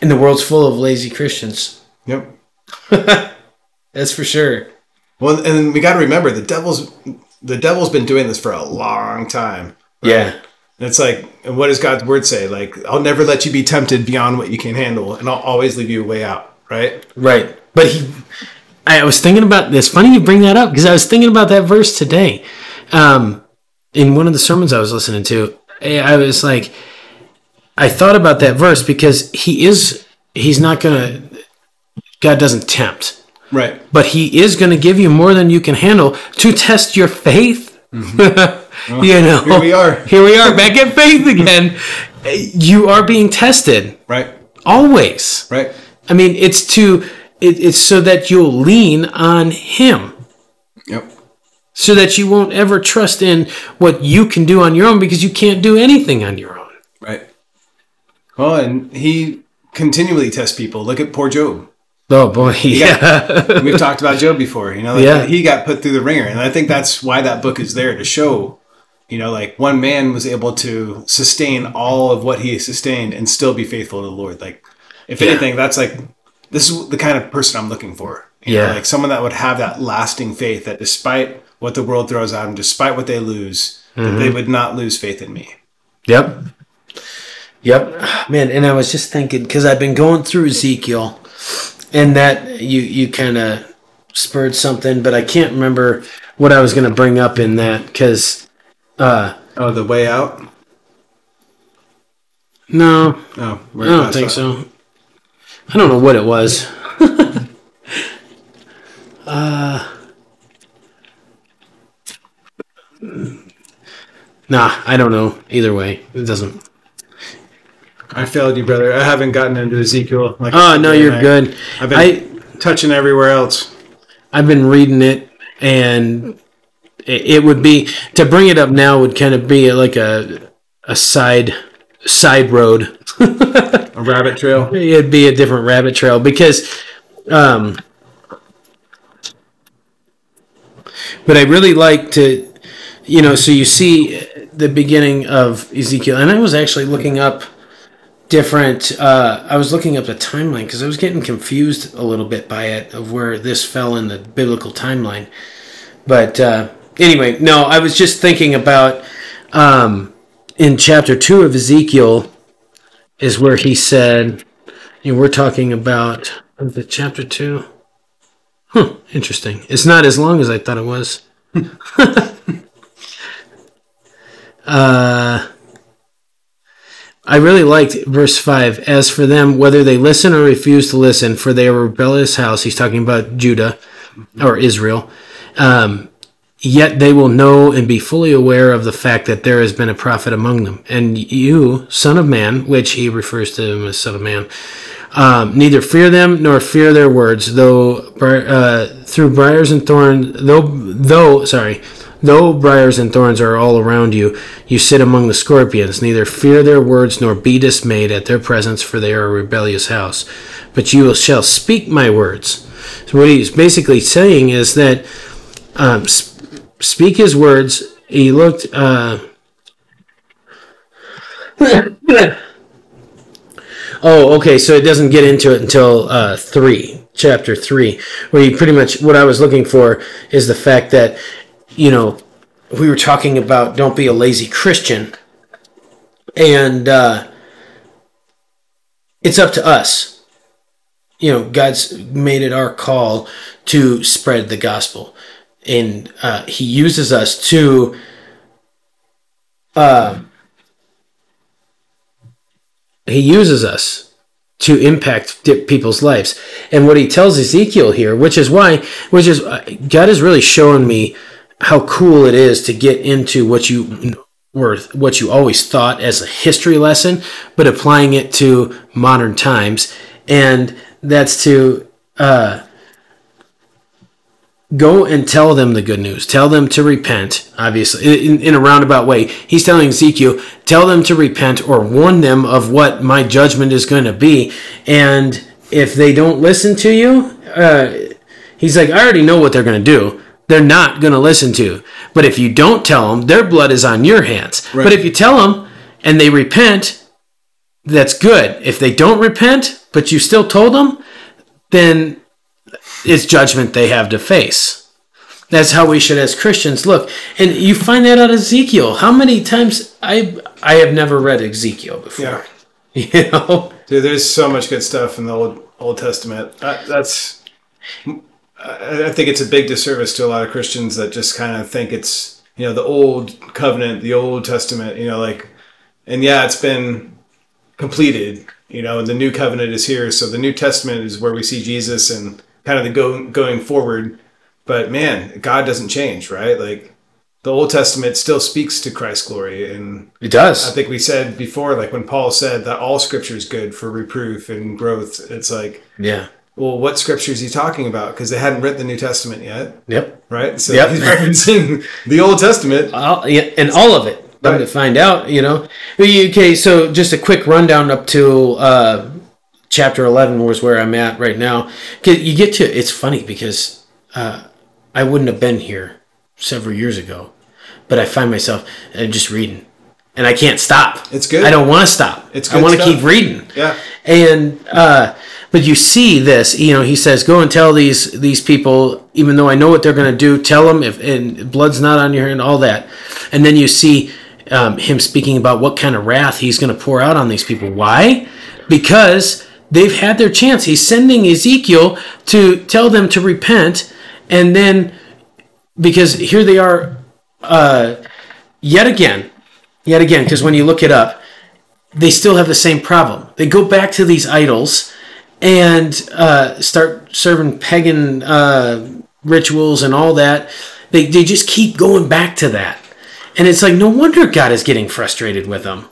and the world's full of lazy christians yep. that's for sure Well, and we got to remember the devil's the devil's been doing this for a long time. yeah And it's like, and what does God's word say? Like, I'll never let you be tempted beyond what you can handle, and I'll always leave you a way out. Right? Right. But he, I was thinking about this. Funny you bring that up because I was thinking about that verse today. Um, in one of the sermons I was listening to, I I was like, I thought about that verse because he is, he's not going to, God doesn't tempt, Right. but he is going to give you more than you can handle to test your faith. you know, Mm-hmm. Here we are. Here we are back at faith again. You are being tested Right. always. Right. I mean, it's to it, it's so that you'll lean on Him, Yep. so that you won't ever trust in what you can do on your own because you can't do anything on your own. Right. Well, and he continually tests people. Look at poor Job. Oh boy, yeah, We've talked about Job before. You know, like Yeah. he got put through the ringer, and I think that's why that book is there to show. You know, like one man was able to sustain all of what he sustained and still be faithful to the Lord. Like, if Yeah. anything, that's like this is the kind of person I'm looking for. You know, Yeah. like someone that would have that lasting faith that despite what the world throws at them, despite what they lose, that they mm-hmm. would not lose faith in me. yep, yep, man. And I was just thinking because I've been going through Ezekiel, and that you you kind of spurred something, but I can't remember what I was going to bring up in that because uh, Oh, the way out. no, Oh, I don't think so. I don't know what it was. uh, nah, I don't know. Either way, it doesn't. I failed you, brother. I haven't gotten into Ezekiel. Like Oh no, you're I- good. I've been I touching everywhere else. I've been reading it, and it, would be to bring it up now would kind of be like a a side side road. A rabbit trail. It'd be a different rabbit trail because, um, but I really like to, you know. So you see the beginning of Ezekiel, and I was actually looking up different. Uh, I was looking up the timeline because I was getting confused a little bit by it of where this fell in the biblical timeline. But uh, anyway, no, I was just thinking about um, in chapter two of Ezekiel is where he said, you know, we're talking about the chapter two. Huh, interesting. It's not as long as I thought it was. uh, I really liked verse 5. As for them, whether they listen or refuse to listen, for they are rebellious house, he's talking about Judah or Israel. Um, Yet they will know and be fully aware of the fact that there has been a prophet among them. And you, son of man, which he refers to him as son of man, um, neither fear them nor fear their words, though uh, through briars and thorns, though though sorry, though briars and thorns are all around you, you sit among the scorpions. Neither fear their words nor be dismayed at their presence, for they are a rebellious house. But you shall speak my words. So what he's basically saying is that. Um, speak his words. He looked. Uh, oh, okay. So it doesn't get into it until uh, three, chapter three, where you pretty much what I was looking for is the fact that you know we were talking about don't be a lazy Christian, and uh, it's up to us. You know, God's made it our call to spread the gospel. And uh, he uses us to uh, he uses us to impact people's lives. And what he tells ezekiel here which is why which is god is really showing me how cool it is to get into what you were what you always thought as a history lesson but applying it to modern times and that's to uh, go and tell them the good news. Tell them to repent, obviously, in, in, a roundabout way. He's telling Ezekiel, tell them to repent or warn them of what my judgment is going to be. And if they don't listen to you, uh, he's like, I already know what they're going to do. They're not going to listen to. But if you don't tell them, their blood is on your hands. Right. But if you tell them and they repent, that's good. If they don't repent, but you still told them, then it's judgment they have to face. That's how we should, as Christians, look. And you find that out of Ezekiel. How many times I I have never read Ezekiel before. Yeah. You know, dude, there's so much good stuff in the Old Old Testament. Uh, that's I think it's a big disservice to a lot of Christians that just kind of think it's you know the old covenant, the Old Testament. You know, like, and yeah, it's been completed. You know, and the new covenant is here. So the New Testament is where we see Jesus and kind of the go, going forward. But man, God doesn't change, right? Like the Old Testament still speaks to Christ's glory, and it does. I think we said before, like when Paul said that all Scripture is good for reproof and growth. It's like, yeah. Well, what scripture is he talking about? Because they hadn't written the New Testament yet. Yep. Right. So yep. he's referencing the Old Testament. All, yeah, and all of it. Right. to find out, you know. Okay, so just a quick rundown up to uh, chapter 11 was where I'm at right now. You get to, it's funny because uh, I wouldn't have been here several years ago, but I find myself uh, just reading. And I can't stop. It's good. I don't want to stop. It's I want to keep reading. Yeah. And uh, but you see this, you know, he says, "Go and tell these these people, even though I know what they're going to do. Tell them if and blood's not on your hand, all that." And then you see um, him speaking about what kind of wrath he's going to pour out on these people. Why? Because they've had their chance. He's sending Ezekiel to tell them to repent, And then because here they are uh, yet again, yet again, because when you look it up, they still have the same problem. They go back to these idols and uh, start serving pagan uh, rituals and all that. They, they just keep going back to that. And it's like, no wonder God is getting frustrated with them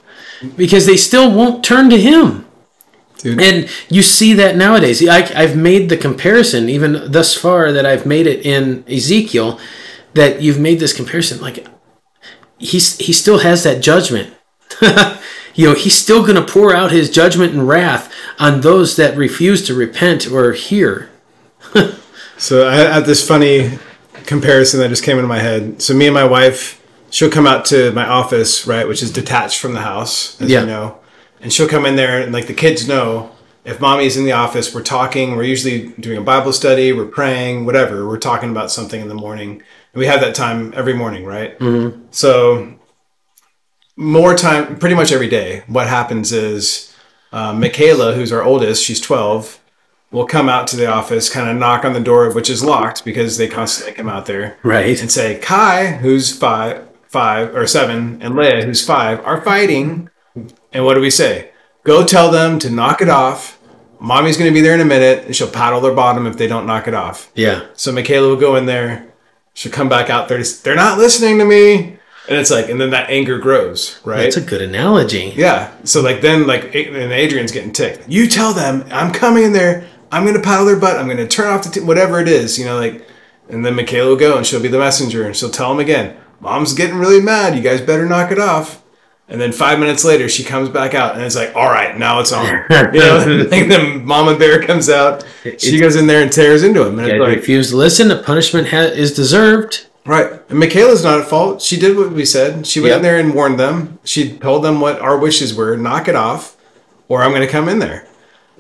because they still won't turn to Him. Dude. And you see that nowadays. I, I've made the comparison, even thus far, that I've made it in Ezekiel, that you've made this comparison. Like, he's, he still has that judgment. you know, he's still going to pour out his judgment and wrath on those that refuse to repent or hear. So I have this funny comparison that just came into my head. So me and my wife, she'll come out to my office, right, which is detached from the house, as Yeah. you know, and she'll come in there and like the kids know if mommy's in the office, we're talking. We're usually doing a Bible study, we're praying, whatever. We're talking about something in the morning, and we have that time every morning, right? Mm-hmm. So more time, pretty much every day. What happens is uh, Michaela, who's our oldest, she's twelve will come out to the office, kind of knock on the door, which is locked because they constantly come out there, Right. and say, "Kai, who's five, five or seven, and Leia, who's five, are fighting." And what do we say? Go tell them to knock it off. Mommy's going to be there in a minute, and she'll paddle their bottom if they don't knock it off. Yeah. So Michaela will go in there. She'll come back out there. They're not listening to me, and it's like, and then that anger grows, right? That's a good analogy. Yeah. So like then like and Adrian's getting ticked. You tell them I'm coming in there. I'm gonna paddle their butt. I'm gonna turn off the t- whatever it is. You know like, and then Michaela will go and she'll be the messenger and she'll tell them again. Mom's getting really mad. You guys better knock it off. And then five minutes later, she comes back out and it's like, all right, now it's on. You know, and then Mama Bear comes out. She goes in there and tears into him. And it's like, refuse to listen. The punishment ha- is deserved. Right. And Michaela's not at fault. She did what we said. She went Yep. in there and warned them. She told them what our wishes were knock it off, or I'm going to come in there.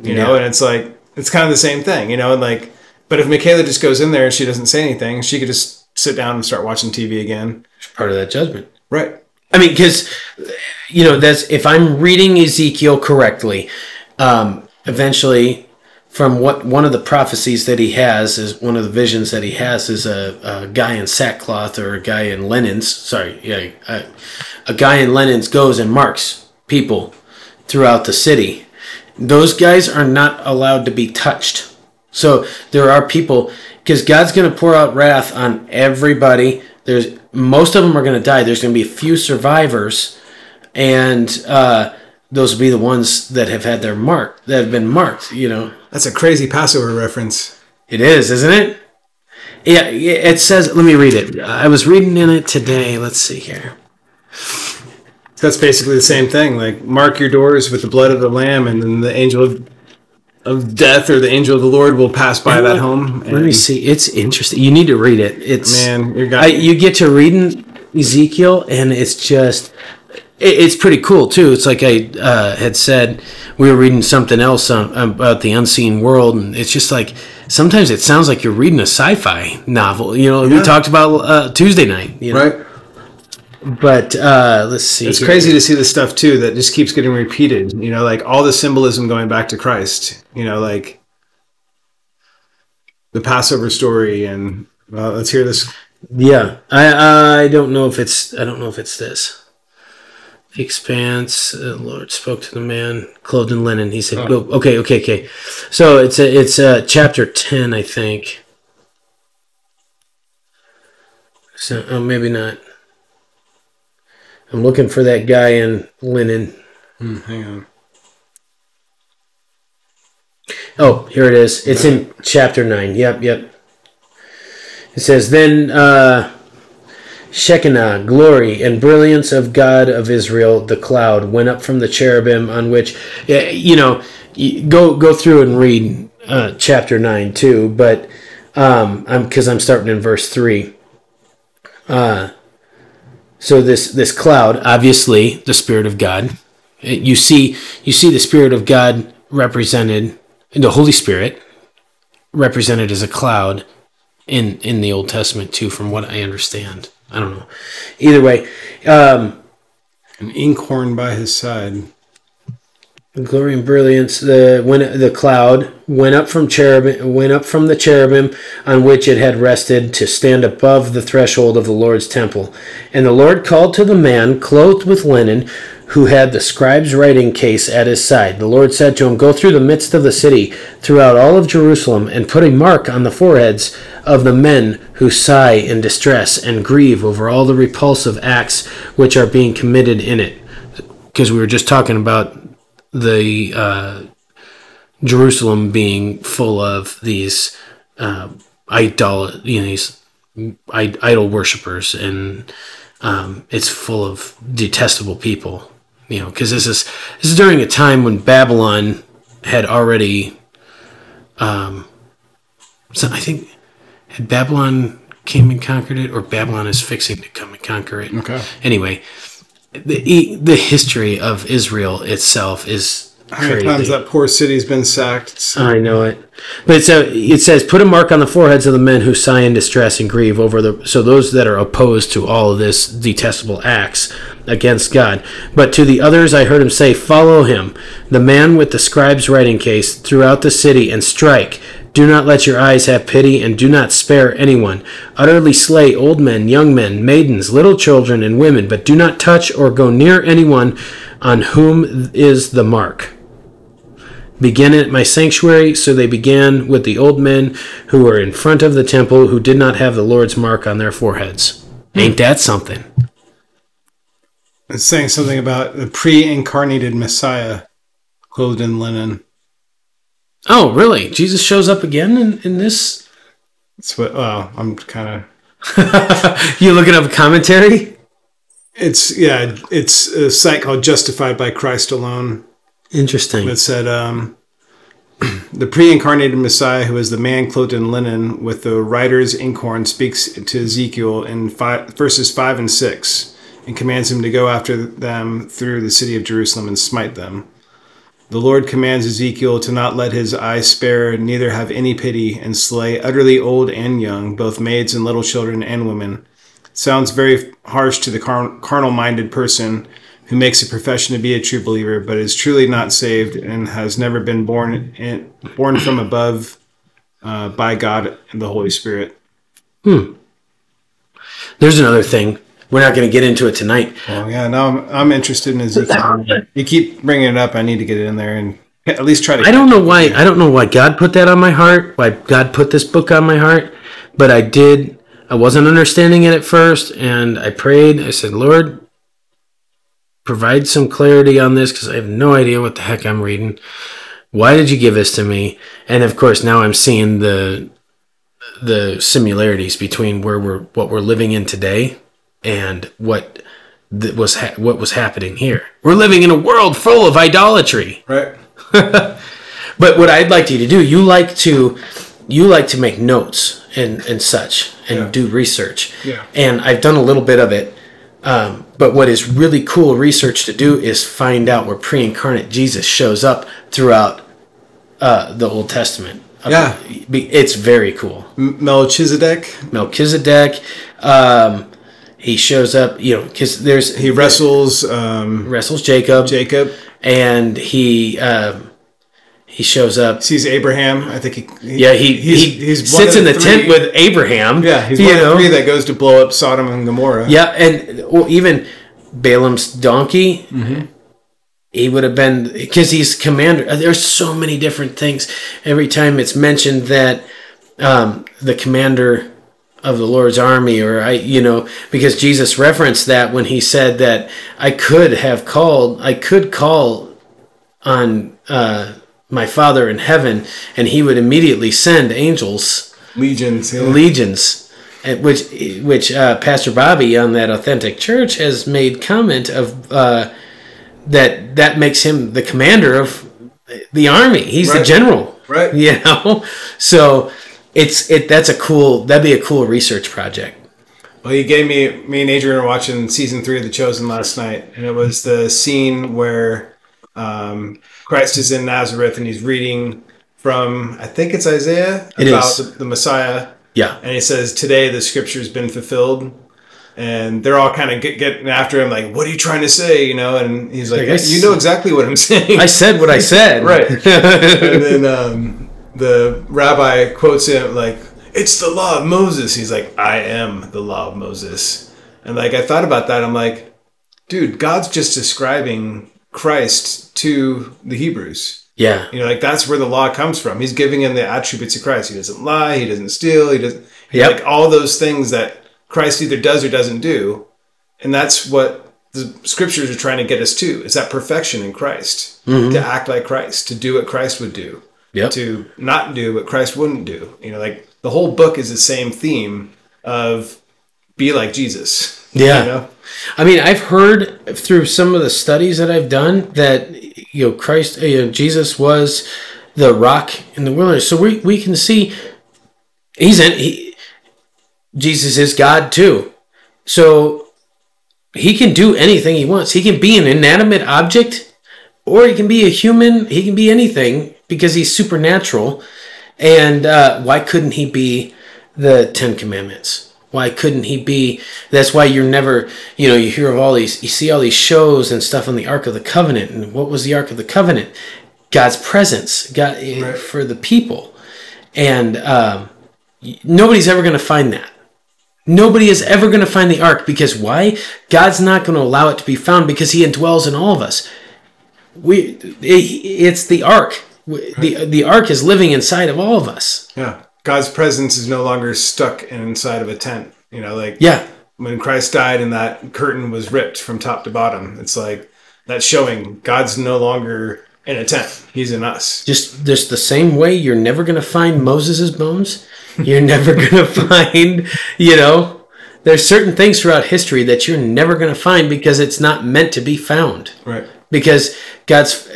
You know, and it's like, it's kind of the same thing, you know, and like, but if Michaela just goes in there and she doesn't say anything, she could just sit down and start watching TV again. Part of that judgment. Right. I mean, because you know, that's if I'm reading Ezekiel correctly, um, eventually, from what one of the prophecies that he has is one of the visions that he has is a, a guy in sackcloth or a guy in linens. Sorry, yeah, a, a guy in linens goes and marks people throughout the city. Those guys are not allowed to be touched. So there are people because God's going to pour out wrath on everybody. There's most of them are going to die. There's going to be a few survivors, and uh, those will be the ones that have had their mark that have been marked. You know, That's a crazy Passover reference. it is, isn't it? Yeah, it says. Let me read it. I was reading in it today. Let's see here. That's basically the same thing. Like, mark your doors with the blood of the lamb, and then the angel of, of death or the angel of the Lord will pass by that home. Let me see. It's interesting. You need to read it. It's Man, you're I, you get to reading Ezekiel, and it's just it's pretty cool too. It's like I uh, had said we were reading something else on, about the unseen world, and it's just like sometimes it sounds like you're reading a sci-fi novel. You know, we talked about uh, Tuesday night. You know? right. But uh, let's see. It's here. crazy to see the stuff too that just keeps getting repeated. You know, like all the symbolism going back to Christ. You know, like the Passover story, and well, let's hear this. Yeah, I I don't know if it's I don't know if it's this. The expanse, the Lord spoke to the man clothed in linen. He said, "Go." Okay, okay, okay. So it's a, it's a chapter ten, I think. So oh, maybe not. I'm looking for that guy in linen. Hang on. Oh, here it is. It's in chapter 9. Yep, yep. It says, Then uh, Shekinah, glory and brilliance of God of Israel, the cloud, went up from the cherubim on which, you know, go go through and read uh, chapter 9 too, but um, I'm because I'm starting in verse 3. Uh, so this this cloud, obviously the Spirit of God. You see, you see the Spirit of God represented the Holy Spirit represented as a cloud in in the Old Testament too, from what I understand. I don't know. Either way, um, An inkhorn by his side. glory and brilliance the when the cloud went up from cherubim went up from the cherubim on which it had rested to stand above the threshold of the Lord's temple and the Lord called to the man clothed with linen who had the scribe's writing case at his side the Lord said to him go through the midst of the city throughout all of Jerusalem and put a mark on the foreheads of the men who sigh in distress and grieve over all the repulsive acts which are being committed in it because we were just talking about the uh, Jerusalem being full of these uh, idol, you know, these idol worshippers, and um, it's full of detestable people. You know, because this is this is during a time when Babylon had already, um, so I think had Babylon came and conquered it, or Babylon is fixing to come and conquer it. Okay. Anyway, the the history of Israel itself is How many times that poor city's been sacked? It's- I know it, but so it says, "Put a mark on the foreheads of the men who sigh in distress and grieve over the." So those that are opposed to all of this detestable acts against God, but to the others, I heard him say, "Follow him, the man with the scribe's writing case, throughout the city, and strike." Do not let your eyes have pity, and do not spare anyone. Utterly slay old men, young men, maidens, little children, and women, but do not touch or go near anyone on whom is the mark. Begin at my sanctuary. So they began with the old men who were in front of the temple, who did not have the Lord's mark on their foreheads. Hmm. Ain't that something? It's saying something about the pre-incarnated Messiah clothed in linen. Oh, really? Jesus shows up again in, in this? It's what. Well, I'm kind of. you looking up commentary? It's yeah. It's a site called Justified by Christ Alone. Interesting. that said um, the pre-incarnated Messiah, who is the man clothed in linen with the writer's inkhorn, speaks to Ezekiel in five, verses five and six, and commands him to go after them through the city of Jerusalem and smite them. The Lord commands Ezekiel to not let his eye spare, neither have any pity, and slay utterly old and young, both maids and little children and women. Sounds very harsh to the car- carnal-minded person who makes a profession to be a true believer, but is truly not saved and has never been born in, born from above uh, by God and the Holy Spirit. Hmm. There's another thing. We're not going to get into it tonight. Well, yeah, now I'm, I'm interested in Ezekiel. You keep bringing it up. I need to get it in there and at least try to. I don't know why. I don't know why God put that on my heart. Why God put this book on my heart, but I did. I wasn't understanding it at first, and I prayed. I said, "Lord, provide some clarity on this because I have no idea what the heck I'm reading. Why did you give this to me?" And of course, now I'm seeing the the similarities between where we're what we're living in today and what was ha- what was happening here. We're living in a world full of idolatry. Right. But what I'd like you to do, you like to you like to make notes and, and such and Yeah. do research. Yeah. And I've done a little bit of it. Um, but what is really cool research to do is find out where pre-incarnate Jesus shows up throughout uh, the Old Testament. Yeah. It's very cool. M- Melchizedek. Melchizedek, um, he shows up, you know, because there's He wrestles um, wrestles Jacob, Jacob. and he um, he shows up Sees Abraham. I think he. he Yeah, he he's, he he's sits in the three- tent with Abraham. Yeah, he's you one of know. three that goes to blow up Sodom and Gomorrah. yeah, and well, even Balaam's donkey. Mm-hmm. He would have been because he's commander. There's so many different things. Every time it's mentioned that um, the commander of the Lord's army, or I, you know, because Jesus referenced that when he said that I could have called, I could call on uh, my Father in heaven, and he would immediately send angels Legions. Yeah. legions uh, which which uh, pastor bobby on that authentic church has made comment of uh, that that makes him the commander of the army he's the general Right. you know so it's it that's a cool that'd be a cool research project Well, you gave me me and Adrian were watching season three of The Chosen last night, and it was the scene where um, Christ is in Nazareth and he's reading from I think it's Isaiah It about is. The, the Messiah, yeah and he says, "Today the Scripture has been fulfilled." And they're all kind of get, getting after him, like, "What are you trying to say?" You know, and he's like, "You know exactly what I'm saying." I said what I said. right. and then um, the rabbi quotes him like, "It's the law of Moses." He's like, "I am the law of Moses." And like I thought about that, I'm like, dude, God's just describing Christ to the Hebrews. Yeah. You know, like that's where the law comes from. He's giving him the attributes of Christ. He doesn't lie. He doesn't steal. He doesn't. Yep. Like all those things that Christ either does or doesn't do, and that's what the scriptures are trying to get us to. Is that perfection in Christ mm-hmm. to act like Christ, to do what Christ would do, Yep. to not do what Christ wouldn't do. You know, like the whole book is the same theme of be like Jesus. Yeah. You know? I mean, I've heard through some of the studies that I've done that you know Christ, you know, Jesus was the rock in the wilderness. So we we can see he's in he, Jesus is God too. So he can do anything he wants. He can be an inanimate object or he can be a human. He can be anything because he's supernatural. And uh, why couldn't he be the Ten Commandments? Why couldn't he be? That's why you're never, you know, you hear of all these, you see all these shows and stuff on the Ark of the Covenant. And what was the Ark of the Covenant? God's presence, God Right. for the people, and um, nobody's ever going to find that. Nobody is ever going to find the ark because why? God's not going to allow it to be found because He indwells in all of us. We, it- it's the ark. The The ark is living inside of all of us. Yeah. God's presence is no longer stuck inside of a tent. You know, like Yeah, when Christ died and that curtain was ripped from top to bottom, it's like that's showing God's no longer in a tent. He's in us. just just the same way you're never going to find Moses' bones. You're never going to find, you know, there's certain things throughout history that you're never going to find because it's not meant to be found. Right. Because God's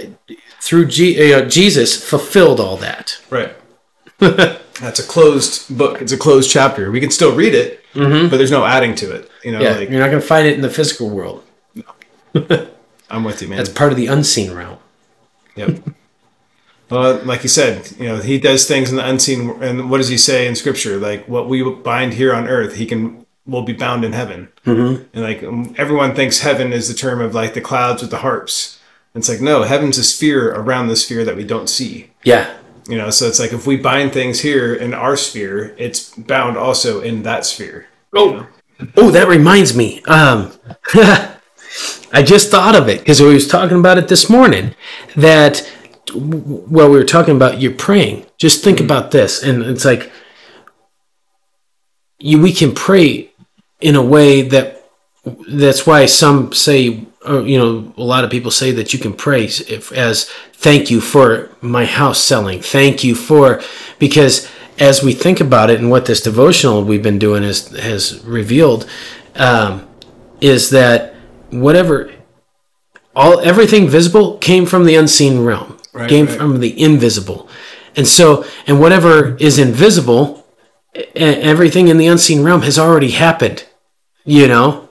through G, uh, Jesus fulfilled all that. Right. that's a closed book. It's a closed chapter. We can still read it, but there's no adding to it. You know, Yeah, like you're not going to find it in the physical world. No. I'm with you, man. That's part of the unseen realm. Yep. Well, like you said, you know, he does things in the unseen. And what does he say in scripture? Like what we bind here on earth, he can will be bound in heaven. Mm-hmm. And like everyone thinks heaven is the term of like the clouds with the harps. And it's like no, heaven's a sphere around the sphere that we don't see. Yeah, You know, so it's like if we bind things here in our sphere, it's bound also in that sphere. Oh, oh, that reminds me. Um, I just thought of it because we was talking about it this morning. That well, we were talking about you praying. Just think about this, and it's like you, we can pray in a way that that's why some say or, you know a lot of people say that you can pray if, as thank you for my house selling. Thank you for because as we think about it and what this devotional we've been doing has has revealed um, is that whatever all everything visible came from the unseen realm Right, came right. from the invisible. And so and whatever is invisible everything in the unseen realm has already happened you know?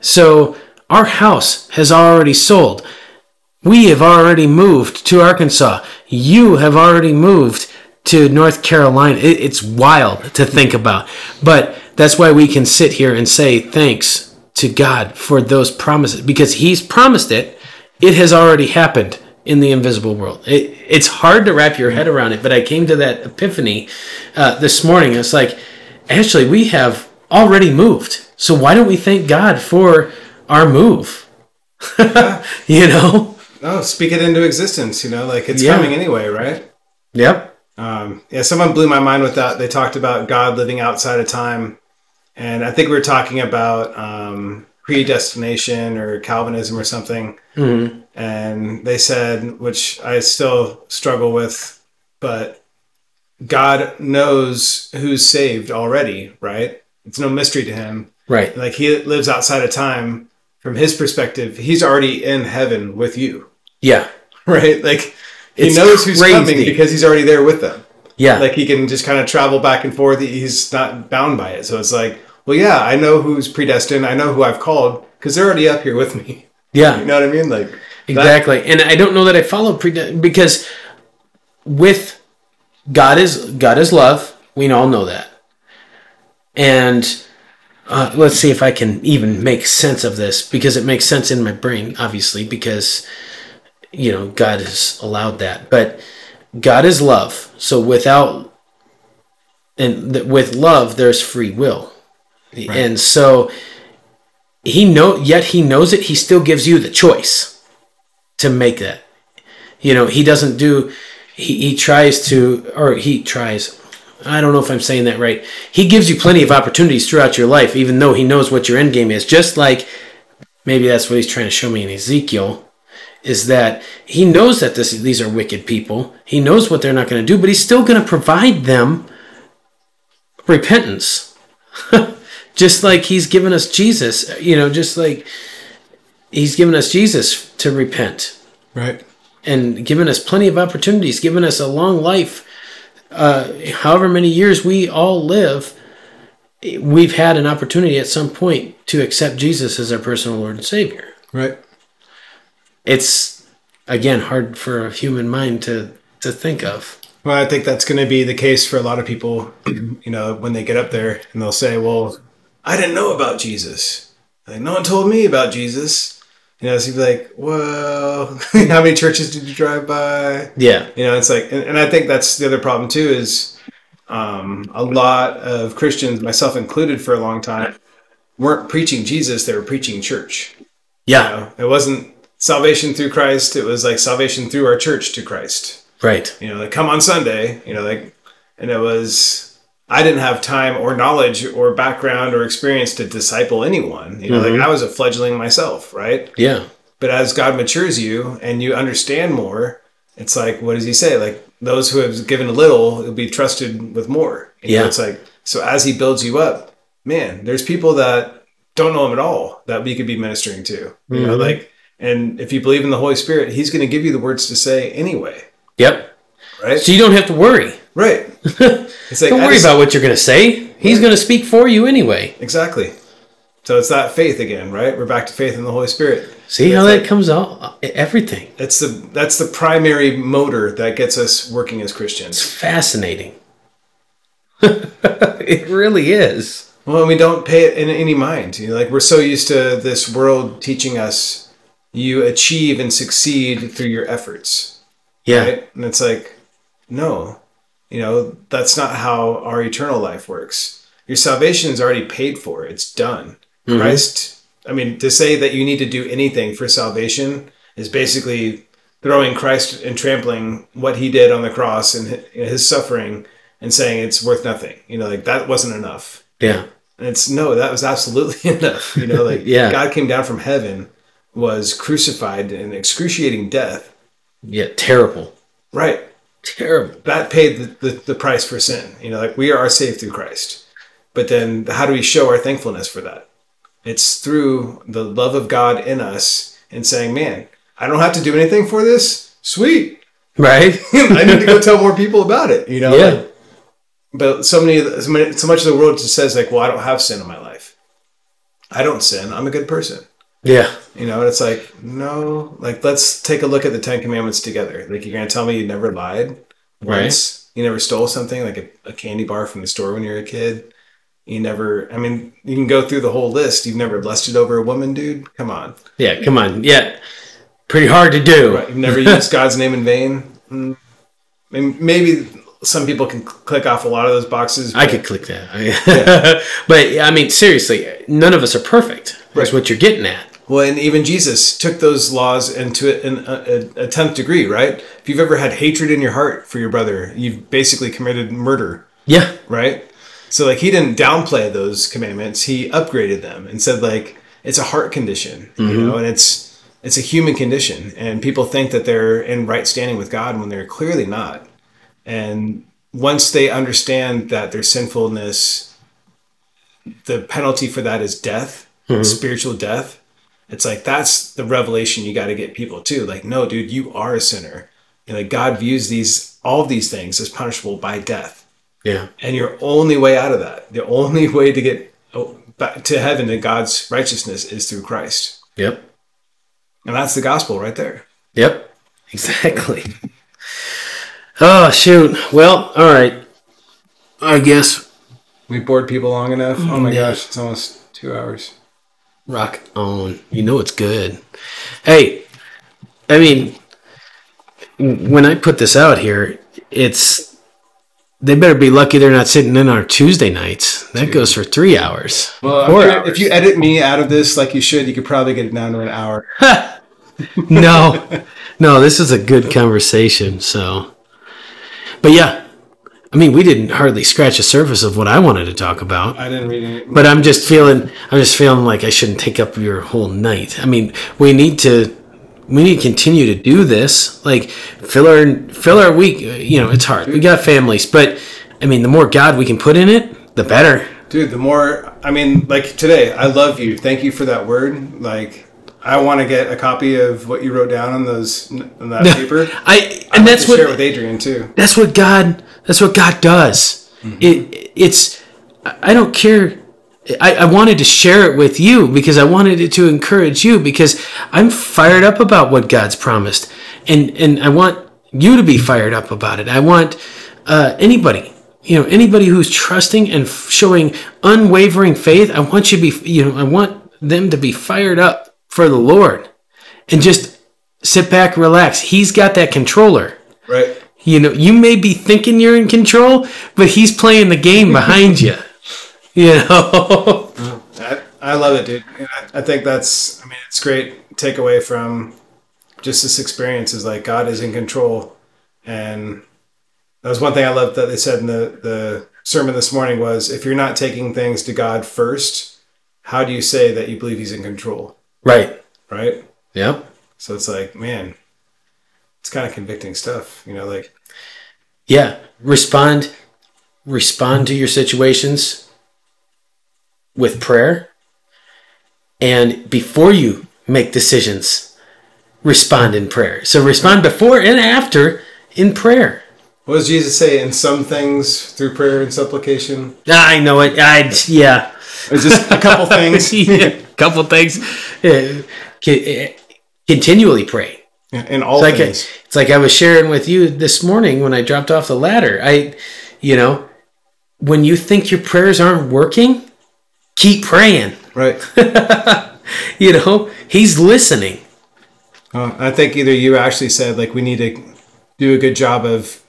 So our house has already sold we have already moved to arkansas you have already moved to north carolina it, it's wild to think about but that's why we can sit here and say thanks to god for those promises because he's promised it it has already happened in the invisible world. It, it's hard to wrap your head around it, but I came to that epiphany uh, this morning. It's like, actually, we have already moved. So why don't we thank God for our move? you know? Oh, speak it into existence. You know, like it's Yeah. coming anyway, right? Yep. Um, yeah, someone blew my mind with that. They talked about God living outside of time, and I think we were talking about um, predestination or Calvinism or something. Mm-hmm. And they said, which I still struggle with, but God knows who's saved already, right? It's no mystery to him. Right. Like he lives outside of time. From his perspective, he's already in heaven with you, Yeah. right? Like he It's knows who's crazy. coming because he's already there with them Yeah. like he can just kind of travel back and forth. He's not bound by it. So it's like, well, yeah, I know who's predestined. I know who I've called because they're already up here with me. yeah. You know what I mean? Like, that- Exactly. and I don't know that I follow pre because with God is God is love. We all know that. And uh, let's see if I can even make sense of this because it makes sense in my brain, obviously, because you know God has allowed that. But God is love, so without and th- with love, there's free will, and so he know yet he knows it. He still gives you the choice to make that. You know, he doesn't do. He, he tries to, or he tries. I don't know if I'm saying that right. He gives you plenty of opportunities throughout your life, even though he knows what your end game is. Just like maybe that's what he's trying to show me in Ezekiel, is that he knows that this these are wicked people. He knows what they're not going to do, but he's still going to provide them repentance. just like he's given us Jesus, you know, just like he's given us Jesus to repent Right. and given us plenty of opportunities, given us a long life. Uh, however many years we all live, we've had an opportunity at some point to accept Jesus as our personal Lord and Savior. Right. It's again hard for a human mind to to think of. Well, I think that's going to be the case for a lot of people, you know, when they get up there and they'll say, well, I didn't know about Jesus. Like, no one told me about Jesus. You know, so you'd be like, whoa, how many churches did you drive by? Yeah, You know, it's like, and, and I think that's the other problem too is um, a lot of Christians, myself included for a long time, weren't preaching Jesus, they were preaching church. You yeah, know, it wasn't salvation through Christ, it was like salvation through our church to Christ right. you know, like come on Sunday, you know, like, and it was, I didn't have time or knowledge or background or experience to disciple anyone. You know, like mm-hmm. I was a fledgling myself, right? Yeah, But as God matures you and you understand more, it's like, what does he say? Like, those who have given a little will be trusted with more. You know, Yeah. it's like, so as he builds you up, man, there's people that don't know him at all that we could be ministering to. You know, mm-hmm. like, and if you believe in the Holy Spirit, he's going to give you the words to say anyway, yep. right? So you don't have to worry. Right. It's like Don't worry just- about what you're going to say. He's going to speak for you anyway. exactly. So it's that faith again, right? We're back to faith in the Holy Spirit. See how that comes out? Everything. It's the that's the primary motor that gets us working as Christians. It's fascinating. it really is. Well, we don't pay it in any mind. You know, like we're so used to this world teaching us you achieve and succeed through your efforts, Yeah. right? And it's like, no, you know, that's not how our eternal life works. Your salvation is already paid for. It's done. Mm-hmm. Christ. I mean, to say that you need to do anything for salvation is basically throwing Christ and trampling what he did on the cross and his suffering and saying it's worth nothing. You know, like that wasn't enough. Yeah. And it's no, that was absolutely enough. You know, like Yeah. God came down from heaven, was crucified in excruciating death. Yeah. Terrible. Right. Terrible. That paid the, the, the price for sin. You know, like we are saved through Christ. But then how do we show our thankfulness for that? It's through the love of God in us and saying, man, I don't have to do anything for this. Sweet. Right? I need to go tell more people about it, you know? Yeah. Like, but so many, so many, so much of the world just says like, well, I don't have sin in my life. I don't sin. I'm a good person. Yeah. You know, and it's like, no, like let's take a look at the Ten Commandments together. Like you're gonna tell me you never lied once, you never stole something like a, a candy bar from the store when you were a kid. You never. I mean, you can go through the whole list. You've never lusted over a woman, dude. Come on. Yeah. Come on. Yeah. Pretty hard to do. Right. You've never used God's name in vain. Mm. I mean, maybe some people can click off a lot of those boxes. I could click that. but I mean, seriously, none of us are perfect. That's Right. what you're getting at. Well, and even Jesus took those laws into an, a, a, tenth degree, right? If you've ever had hatred in your heart for your brother, you've basically committed murder, Yeah. right? So, like, he didn't downplay those commandments; he upgraded them and said, like, it's a heart condition, you mm-hmm. know, and it's it's a human condition, and people think that they're in right standing with God when they're clearly not. And once they understand that their sinfulness, the penalty for that is death, mm-hmm. spiritual death. It's like that's the revelation you got to get people to. Like, no, dude, you are a sinner. And like God views these all these things as punishable by death. Yeah. And your only way out of that, the only way to get oh, back to heaven and God's righteousness is through Christ. Yep. And that's the gospel right there. Yep. Exactly. Oh shoot. Well, all right. I guess We bored people long enough. Oh my Yeah. gosh, it's almost Two hours. Rock on. You know it's good. Hey, I mean, when I put this out here, it's they better be lucky they're not sitting in our Tuesday nights. That goes for three hours. Well, Four hours. if you edit me out of this like you should, you could probably get it down to an hour. no, no, this is a good conversation. So, but yeah, I mean, we didn't hardly scratch the surface of what I wanted to talk about. I didn't read it. But I'm just feeling, I'm just feeling like I shouldn't take up your whole night. I mean, we need to, we need to continue to do this. Like fill our, fill our week. You know, it's hard. We got families, but I mean, the more God we can put in it, the better. Dude, the more I mean, like today, I love you. Thank you for that word. Like, I want to get a copy of what you wrote down on those on that paper. I, and like that's to what share with Adrian too. that's what God that's what God does. It it's I I don't care. I, I wanted to share it with you because I wanted it to encourage you because I'm fired up about what God's promised, and and I want you to be fired up about it. I want uh, anybody, you know, anybody who's trusting and f- showing unwavering faith. I want you to be, you know, I want them to be fired up for the Lord, and just sit back, relax. He's got that controller. Right. You know, you may be thinking you're in control, but he's playing the game behind you. You know? I, I love it, dude. I, I think that's, I mean, it's great takeaway from just this experience is like God is in control. And that was one thing I loved that they said in the, the sermon this morning was if you're not taking things to God first, how do you say that you believe he's in control? Right. Right. Yep. So it's like, man, it's kind of convicting stuff, you know, like, Yeah. Respond respond to your situations with prayer. And before you make decisions, respond in prayer. So respond before and after in prayer. what does Jesus say? In some things through prayer and supplication? I know it. I yeah. It's just a couple things. yeah. Couple things. Uh, uh, continually pray. In all It's like things. it's like I was sharing with you this morning when I dropped off the ladder. I, you know, when you think your prayers aren't working, keep praying. right. You know, He's listening. Uh, I think either you actually said like we need to do a good job of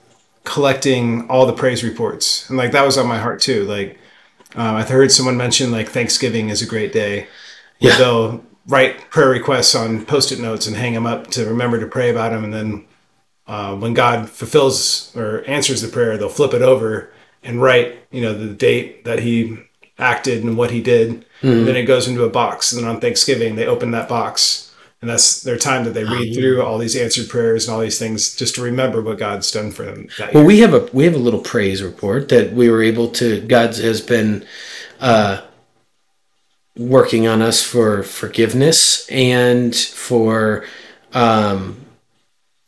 collecting all the praise reports, and like that was on my heart too. Like um, I heard someone mention like Thanksgiving is a great day. Where Yeah. they'll write prayer requests on post-it notes and hang them up to remember to pray about them, and then uh, when God fulfills or answers the prayer, they'll flip it over and write you know the date that He acted and what He did. And then it goes into a box, and then on Thanksgiving they open that box and that's their time that they read through all these answered prayers and all these things just to remember what God's done for them. Well, we have a we have a little praise report that we were able to. God has been uh, working on us for forgiveness and for um,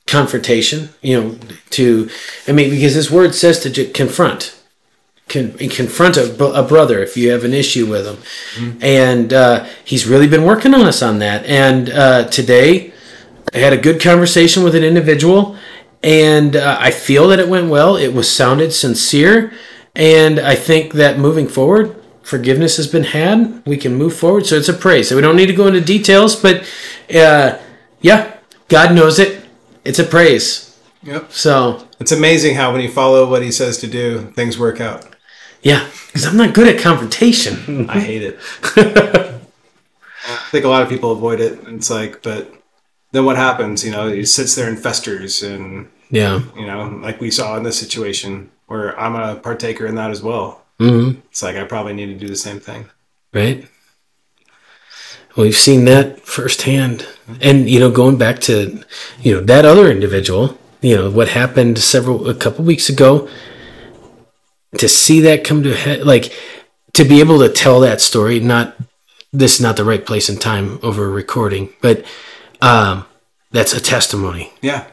confrontation. You know, to I mean, because His Word says to confront. Con- confront a, a brother if you have an issue with him, and uh, he's really been working on us on that. And uh, today, I had a good conversation with an individual, and uh, I feel that it went well. It was sounded sincere, and I think that moving forward, forgiveness has been had. We can move forward. So it's a praise. So we don't need to go into details, but uh, yeah, God knows it. It's a praise. Yep. So It's amazing how when you follow what he says to do, things work out. yeah, because I'm not good at confrontation. I hate it. I think a lot of people avoid it. It's like, but then what happens? You know, it sits there and festers, and yeah. you know, like we saw in this situation where I'm a partaker in that as well. Hmm It's like I probably need to do the same thing. right? Well, we've seen that firsthand. And, you know, going back to, you know, that other individual, you know, what happened several, a couple weeks ago, to see that come to head, like, to be able to tell that story, not, this is not the right place and time over a recording, but um, that's a testimony Yeah.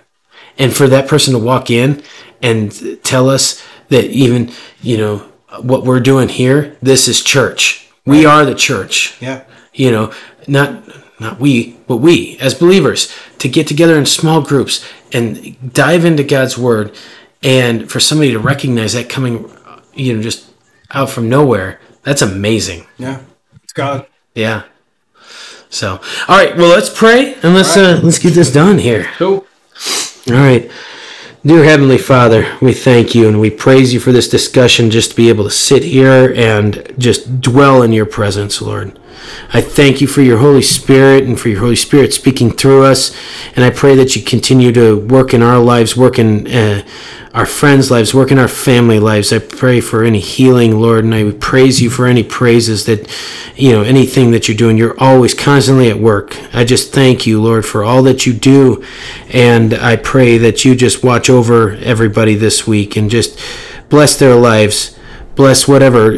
and for that person to walk in and tell us that even you know what we're doing here this is church we are the church Yeah. you know not not we but we as believers to get together in small groups and dive into god's word and for somebody to recognize that coming you know just out from nowhere that's amazing Yeah. It's God. Yeah. So, all right. Well, let's pray and let's uh, let's get this done here. Cool. All right. Dear Heavenly Father, we thank you and we praise you for this discussion just to be able to sit here and just dwell in your presence, Lord. I thank you for your Holy Spirit and for your Holy Spirit speaking through us. And I pray that you continue to work in our lives, work in uh, our friends' lives, work in our family lives. I pray for any healing, Lord, and I praise you for any praises that, you know, anything that you're doing. You're always constantly at work. I just thank you, Lord, for all that you do. And I pray that you just watch over everybody this week and just bless their lives. Bless whatever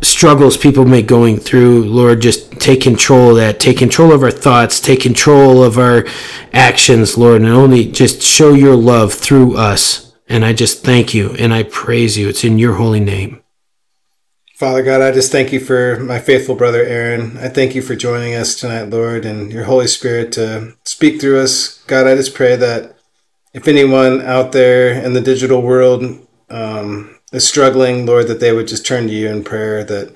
struggles people may going through lord just take control of that take control of our thoughts take control of our actions lord and only just show your love through us and i just thank you and i praise you it's in your holy name Father God, I just thank you for my faithful brother Aaron. I thank you for joining us tonight, Lord, and your Holy Spirit to speak through us. God, I just pray that if anyone out there in the digital world um, is struggling, Lord, that they would just turn to you in prayer, that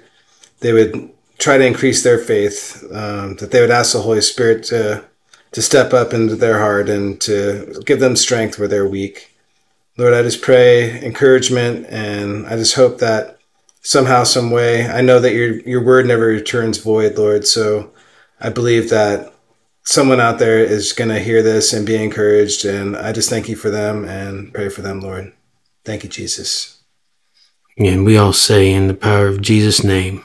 they would try to increase their faith, um, that they would ask the Holy Spirit to to step up into their heart and to give them strength where they're weak. Lord, I just pray encouragement, and I just hope that somehow, some way, I know that your your word never returns void, Lord. So I believe that someone out there is going to hear this and be encouraged, and I just thank you for them and pray for them, Lord. Thank you, Jesus. and we all say in the power of jesus name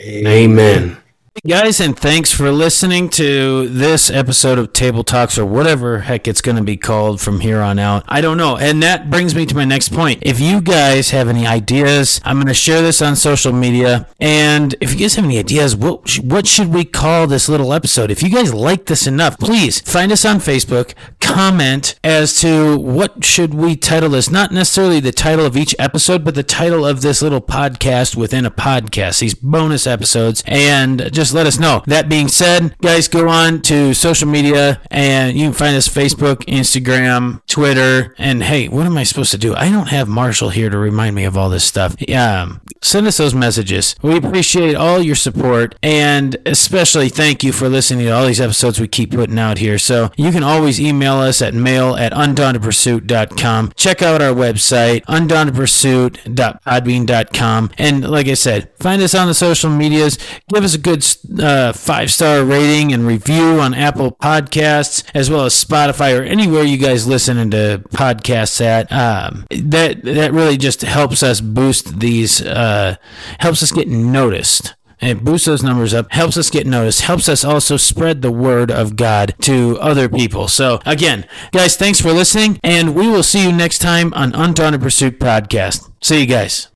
amen. Hey guys, and thanks for listening to this episode of Table Talks or whatever heck it's going to be called from here on out. I don't know. And that brings me to my next point. If you guys have any ideas, I'm going to share this on social media. And if you guys have any ideas, what, what should we call this little episode? If you guys like this enough, please find us on Facebook, comment as to what should we title this. Not necessarily the title of each episode, but the title of this little podcast within a podcast, these bonus episodes. And just let us know. That being said, guys, go on to social media and you can find us Facebook, Instagram, Twitter. And hey, what am I supposed to do? I don't have Marshall here to remind me of all this stuff. Um, send us those messages. We appreciate all your support and especially thank you for listening to all these episodes we keep putting out here. So you can always email us at mail at undauntedpursuit.com. Check out our website, undauntedpursuit.podbean.com. And like I said, find us on the social medias. Give us a good uh, five star rating and review on Apple Podcasts, as well as Spotify or anywhere you guys listen to podcasts at. Um, that that really just helps us boost these, uh, helps us get noticed. It boosts those numbers up, helps us get noticed, helps us also spread the word of God to other people. So, again, guys, thanks for listening, and we will see you next time on Undaunted Pursuit Podcast. See you guys.